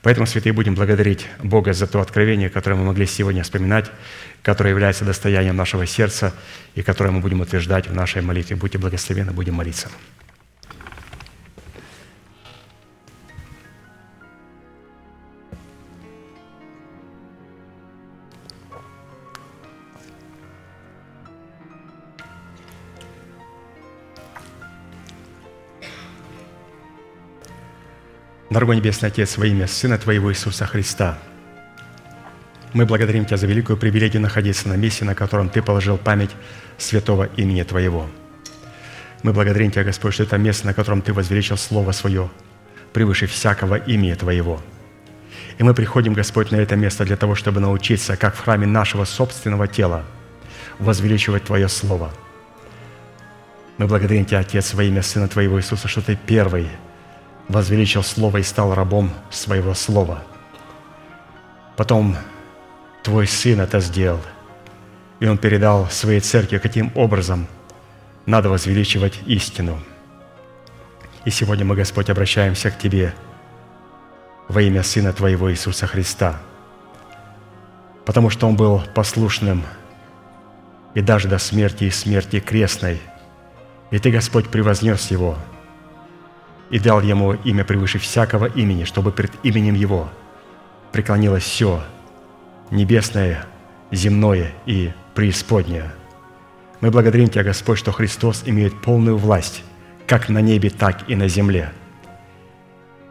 C: Поэтому, святые, будем благодарить Бога за то откровение, которое мы могли сегодня вспоминать, которое является достоянием нашего сердца и которое мы будем утверждать в нашей молитве. Будьте благословенны, будем молиться. Дорогой Небесный Отец, во имя Сына Твоего Иисуса Христа, мы благодарим Тебя за великую привилегию находиться на месте, на котором Ты положил память святого имени Твоего. Мы благодарим Тебя, Господь, что это место, на котором Ты возвеличил Слово Свое, превыше всякого имени Твоего. И мы приходим, Господь, на это место для того, чтобы научиться, как в храме нашего собственного тела, возвеличивать Твое Слово. Мы благодарим Тебя, Отец, во имя Сына Твоего Иисуса, что Ты первый – возвеличил Слово и стал рабом своего Слова. Потом Твой Сын это сделал, и Он передал своей церкви, каким образом надо возвеличивать истину. И сегодня мы, Господь, обращаемся к Тебе во имя Сына Твоего Иисуса Христа, потому что Он был послушным и даже до смерти и смерти крестной. И Ты, Господь, превознес Его – и дал ему имя превыше всякого имени, чтобы пред именем его преклонилось все небесное, земное и преисподнее. Мы благодарим Тебя, Господь, что Христос имеет полную власть как на небе, так и на земле.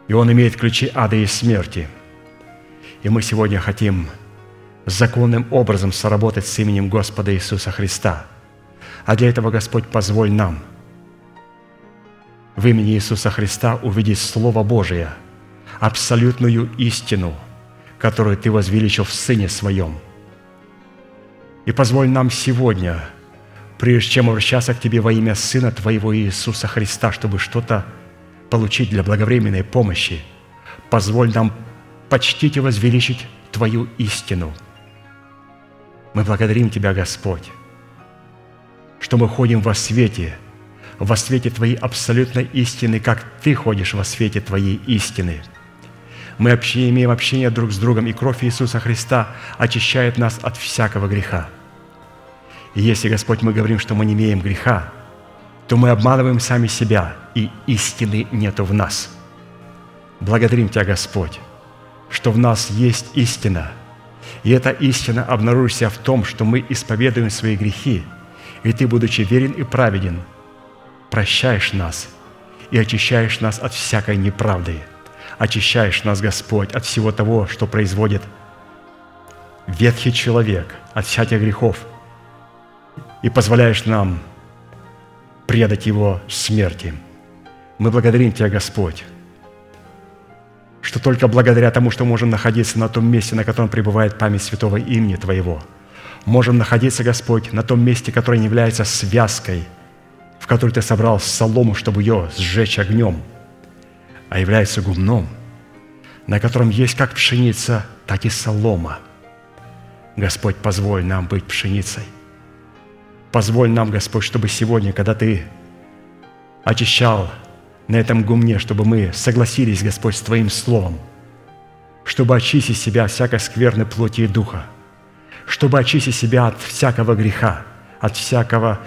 C: И Он имеет ключи ада и смерти. И мы сегодня хотим законным образом соработать с именем Господа Иисуса Христа. А для этого, Господь, позволь нам – в имени Иисуса Христа увидеть Слово Божие, абсолютную истину, которую Ты возвеличил в Сыне Своем. И позволь нам сегодня, прежде чем обращаться к Тебе во имя Сына Твоего Иисуса Христа, чтобы что-то получить для благовременной помощи, позволь нам почтить и возвеличить Твою истину. Мы благодарим Тебя, Господь, что мы ходим во свете – во свете Твоей абсолютной истины, как Ты ходишь во свете Твоей истины. Мы вообще имеем общение друг с другом, и кровь Иисуса Христа очищает нас от всякого греха. И если, Господь, мы говорим, что мы не имеем греха, то мы обманываем сами себя, и истины нету в нас. Благодарим Тебя, Господь, что в нас есть истина, и эта истина обнаружится в том, что мы исповедуем свои грехи, и Ты, будучи верен и праведен – прощаешь нас и очищаешь нас от всякой неправды. Очищаешь нас, Господь, от всего того, что производит ветхий человек, от всяких грехов, и позволяешь нам предать его смерти. Мы благодарим Тебя, Господь, что только благодаря тому, что можем находиться на том месте, на котором пребывает память святого имени Твоего, можем находиться, Господь, на том месте, которое не является связкой, в которой Ты собрал солому, чтобы ее сжечь огнем, а является гумном, на котором есть как пшеница, так и солома. Господь, позволь нам быть пшеницей. Позволь нам, Господь, чтобы сегодня, когда Ты очищал на этом гумне, чтобы мы согласились, Господь, с Твоим Словом, чтобы очистить себя от всякой скверной плоти и духа, чтобы очистить себя от всякого греха, от всякого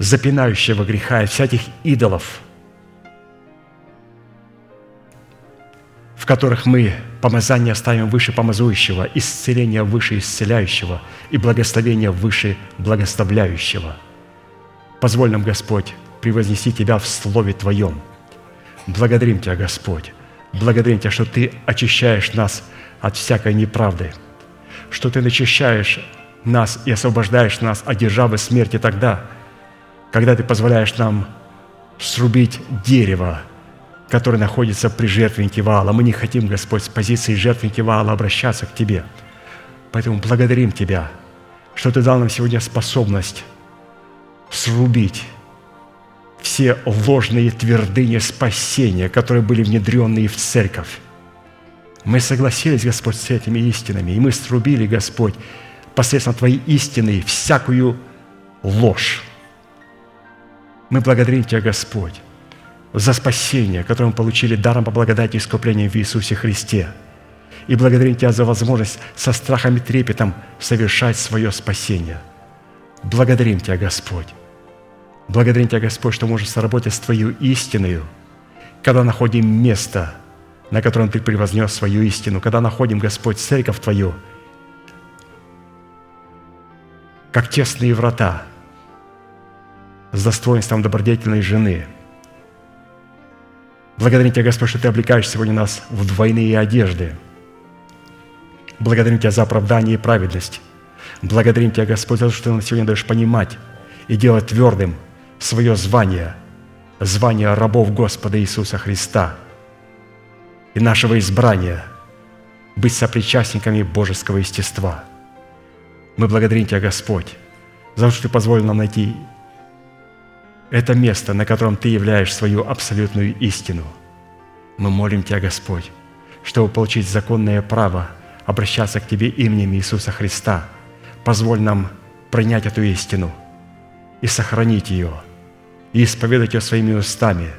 C: запинающего греха, от всяких идолов, в которых мы помазание ставим выше помазующего, исцеление выше исцеляющего и благословение выше благословляющего. Позволь нам, Господь, превознести Тебя в Слове Твоем – Благодарим Тебя, Господь. Благодарим Тебя, что Ты очищаешь нас от всякой неправды, что Ты начищаешь нас и освобождаешь нас от державы смерти тогда, когда Ты позволяешь нам срубить дерево, которое находится при жертвеннике Ваала. Мы не хотим, Господь, с позиции жертвенника Ваала обращаться к Тебе. Поэтому благодарим Тебя, что Ты дал нам сегодня способность срубить все ложные твердыни спасения, которые были внедренные в церковь. Мы согласились, Господь, с этими истинами, и мы струбили, Господь, посредством Твоей истины всякую ложь. Мы благодарим Тебя, Господь, за спасение, которое мы получили даром по благодати и искупления в Иисусе Христе. И благодарим Тебя за возможность со страхом и трепетом совершать свое спасение. Благодарим Тебя, Господь, Благодарим Тебя, Господь, что можем сработать с Твою истиною, когда находим место, на котором Ты превознес свою истину, когда находим, Господь, церковь Твою, как тесные врата с достоинством добродетельной жены. Благодарим Тебя, Господь, что Ты облекаешь сегодня нас в двойные одежды. Благодарим Тебя за оправдание и праведность. Благодарим Тебя, Господь, за то, что Ты нам сегодня даешь понимать и делать твердым – свое звание, звание рабов Господа Иисуса Христа и нашего избрания быть сопричастниками божеского естества. Мы благодарим Тебя, Господь, за то, что Ты позволил нам найти это место, на котором Ты являешь свою абсолютную истину. Мы молим Тебя, Господь, чтобы получить законное право обращаться к Тебе именем Иисуса Христа. Позволь нам принять эту истину и сохранить ее – и исповедать ее своими устами.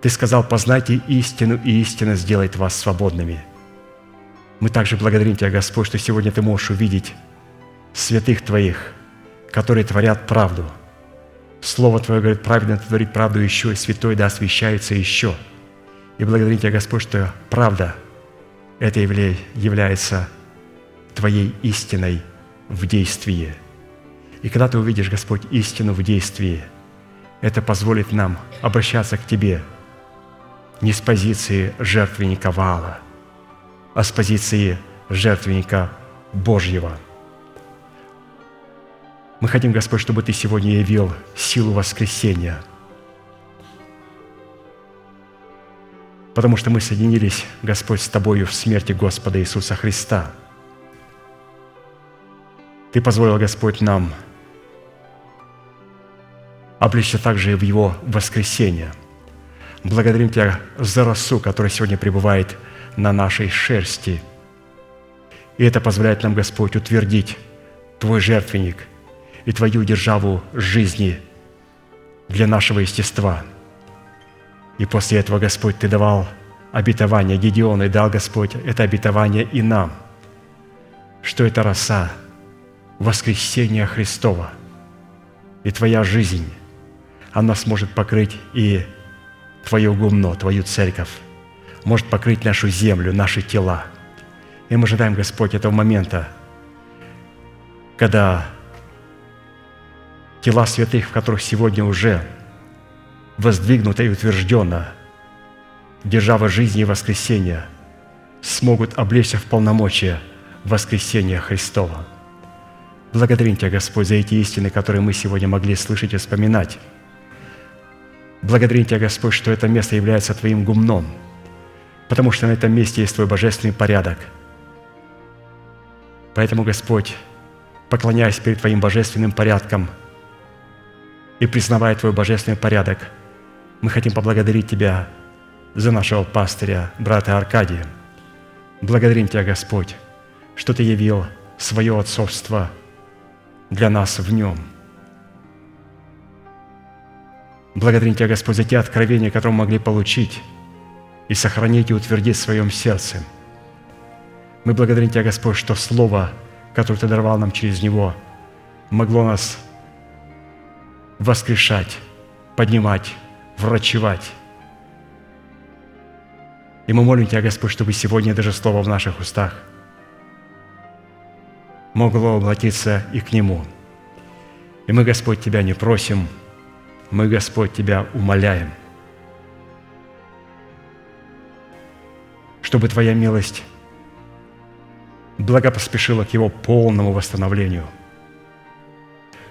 C: Ты сказал, познайте истину, и истина сделает вас свободными. Мы также благодарим Тебя, Господь, что сегодня Ты можешь увидеть святых Твоих, которые творят правду. Слово Твое говорит, праведно творить правду еще, и святой да освящается еще. И благодарим Тебя, Господь, что правда – это является Твоей истиной в действии. И когда Ты увидишь, Господь, истину в действии – это позволит нам обращаться к Тебе не с позиции жертвенника Вала, а с позиции жертвенника Божьего. Мы хотим, Господь, чтобы Ты сегодня явил силу воскресения, потому что мы соединились, Господь, с Тобою в смерти Господа Иисуса Христа. Ты позволил, Господь, нам – облечься также и в Его воскресение. Благодарим Тебя за росу, которая сегодня пребывает на нашей шерсти. И это позволяет нам, Господь, утвердить Твой жертвенник и Твою державу жизни для нашего естества. И после этого, Господь, Ты давал обетование Гедеону, и дал, Господь, это обетование и нам, что это роса воскресения Христова и Твоя жизнь она сможет покрыть и Твое гумно, Твою церковь, может покрыть нашу землю, наши тела. И мы ожидаем, Господь, этого момента, когда тела святых, в которых сегодня уже воздвигнуто и утверждено держава жизни и воскресения, смогут облечься в полномочия воскресения Христова. Благодарим Тебя, Господь, за эти истины, которые мы сегодня могли слышать и вспоминать. Благодарим Тебя, Господь, что это место является Твоим гумном, потому что на этом месте есть Твой божественный порядок. Поэтому, Господь, поклоняясь перед Твоим божественным порядком и признавая Твой божественный порядок, мы хотим поблагодарить Тебя за нашего пастыря, брата Аркадия. Благодарим Тебя, Господь, что Ты явил свое отцовство для нас в нем. Благодарим Тебя, Господь, за те откровения, которые мы могли получить и сохранить и утвердить в своем сердце. Мы благодарим Тебя, Господь, что Слово, которое Ты даровал нам через Него, могло нас воскрешать, поднимать, врачевать. И мы молим Тебя, Господь, чтобы сегодня даже Слово в наших устах могло обратиться и к Нему. И мы, Господь, Тебя не просим, мы, Господь, Тебя умоляем, чтобы Твоя милость благопоспешила к Его полному восстановлению,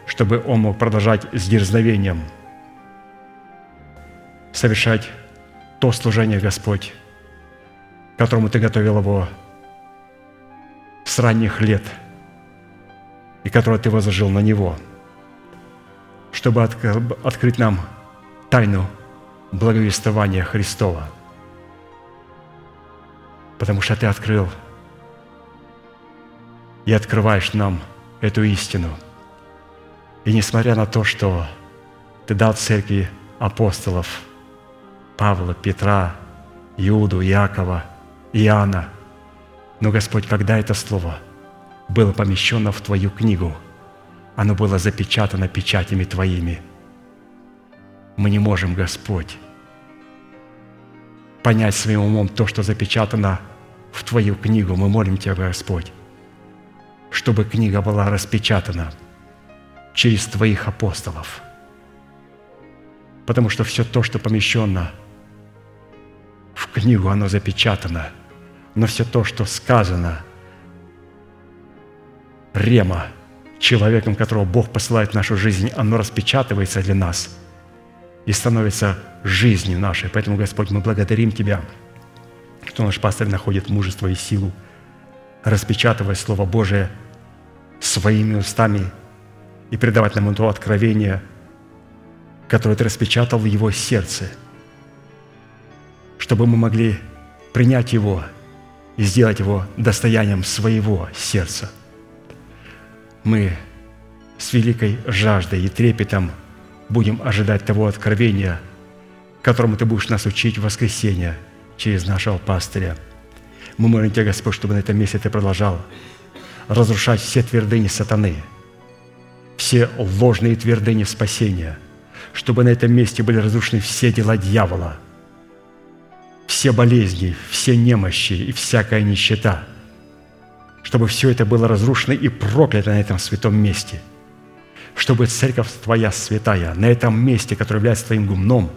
C: чтобы Он мог продолжать с дерзновением совершать то служение, Господь, которому Ты готовил его с ранних лет – и которое Ты возложил на Него, чтобы открыть нам тайну благовествования Христова. Потому что Ты открыл и открываешь нам эту истину. И несмотря на то, что Ты дал церкви апостолов Павла, Петра, Иуду, Иакова, Иоанна, но, Господь, когда это Слово – было помещено в Твою книгу. Оно было запечатано печатями Твоими. Мы не можем, Господь, понять своим умом то, что запечатано в Твою книгу. Мы молим Тебя, Господь, чтобы книга была распечатана через Твоих апостолов. Потому что все то, что помещено в книгу, оно запечатано. Но все то, что сказано – рема, человеком, которого Бог посылает в нашу жизнь, оно распечатывается для нас и становится жизнью нашей. Поэтому, Господь, мы благодарим Тебя, что наш пастор находит мужество и силу распечатывать Слово Божие своими устами и передавать нам то откровение, которое Ты распечатал в его сердце, чтобы мы могли принять его и сделать его достоянием своего сердца – мы с великой жаждой и трепетом будем ожидать того откровения, которому Ты будешь нас учить в воскресенье через нашего пастыря. Мы молим Тебя, Господь, чтобы на этом месте Ты продолжал разрушать все твердыни сатаны, все ложные твердыни спасения, чтобы на этом месте были разрушены все дела дьявола, все болезни, все немощи и всякая нищета – чтобы все это было разрушено и проклято на этом святом месте, чтобы церковь Твоя святая на этом месте, которое является Твоим гумном,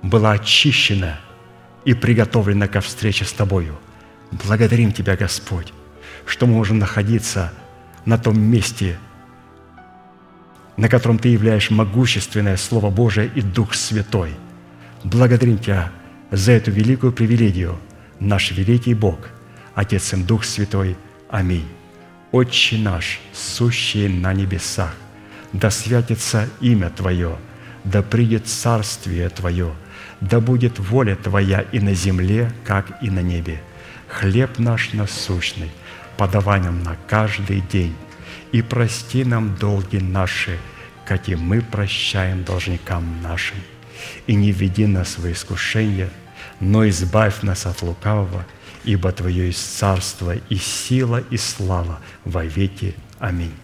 C: была очищена и приготовлена ко встрече с Тобою. Благодарим Тебя, Господь, что мы можем находиться на том месте, на котором Ты являешь могущественное Слово Божие и Дух Святой. Благодарим Тебя за эту великую привилегию, наш великий Бог, Отец и Дух Святой – Аминь. Отче наш, сущий на небесах, да святится имя Твое, да придет царствие Твое, да будет воля Твоя и на земле, как и на небе. Хлеб наш насущный, подавай нам на каждый день, и прости нам долги наши, как и мы прощаем должникам нашим. И не веди нас в искушение, но избавь нас от лукавого – ибо Твое есть царство и сила и слава во веки. Аминь.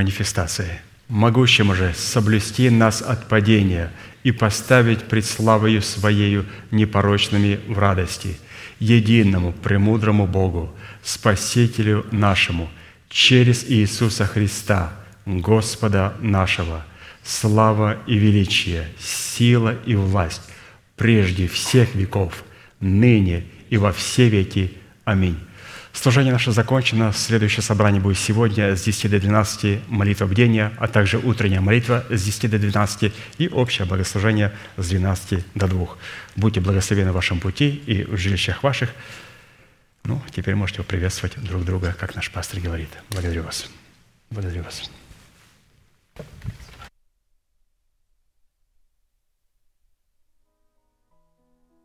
C: Манифестацией. Могущему же соблюсти нас от падения и поставить пред славою Своею непорочными в радости, единому, премудрому Богу, Спасителю нашему, через Иисуса Христа, Господа нашего, слава и величие, сила и власть прежде всех веков, ныне и во все веки. Аминь. Служение наше закончено. Следующее собрание будет сегодня с 10 до 12 молитва бдения, а также утренняя молитва с 10 до 12 и общее богослужение с 12 до 2. Будьте благословены в вашем пути и в жилищах ваших. Ну, теперь можете приветствовать друг друга, как наш пастор говорит. Благодарю вас. Благодарю вас.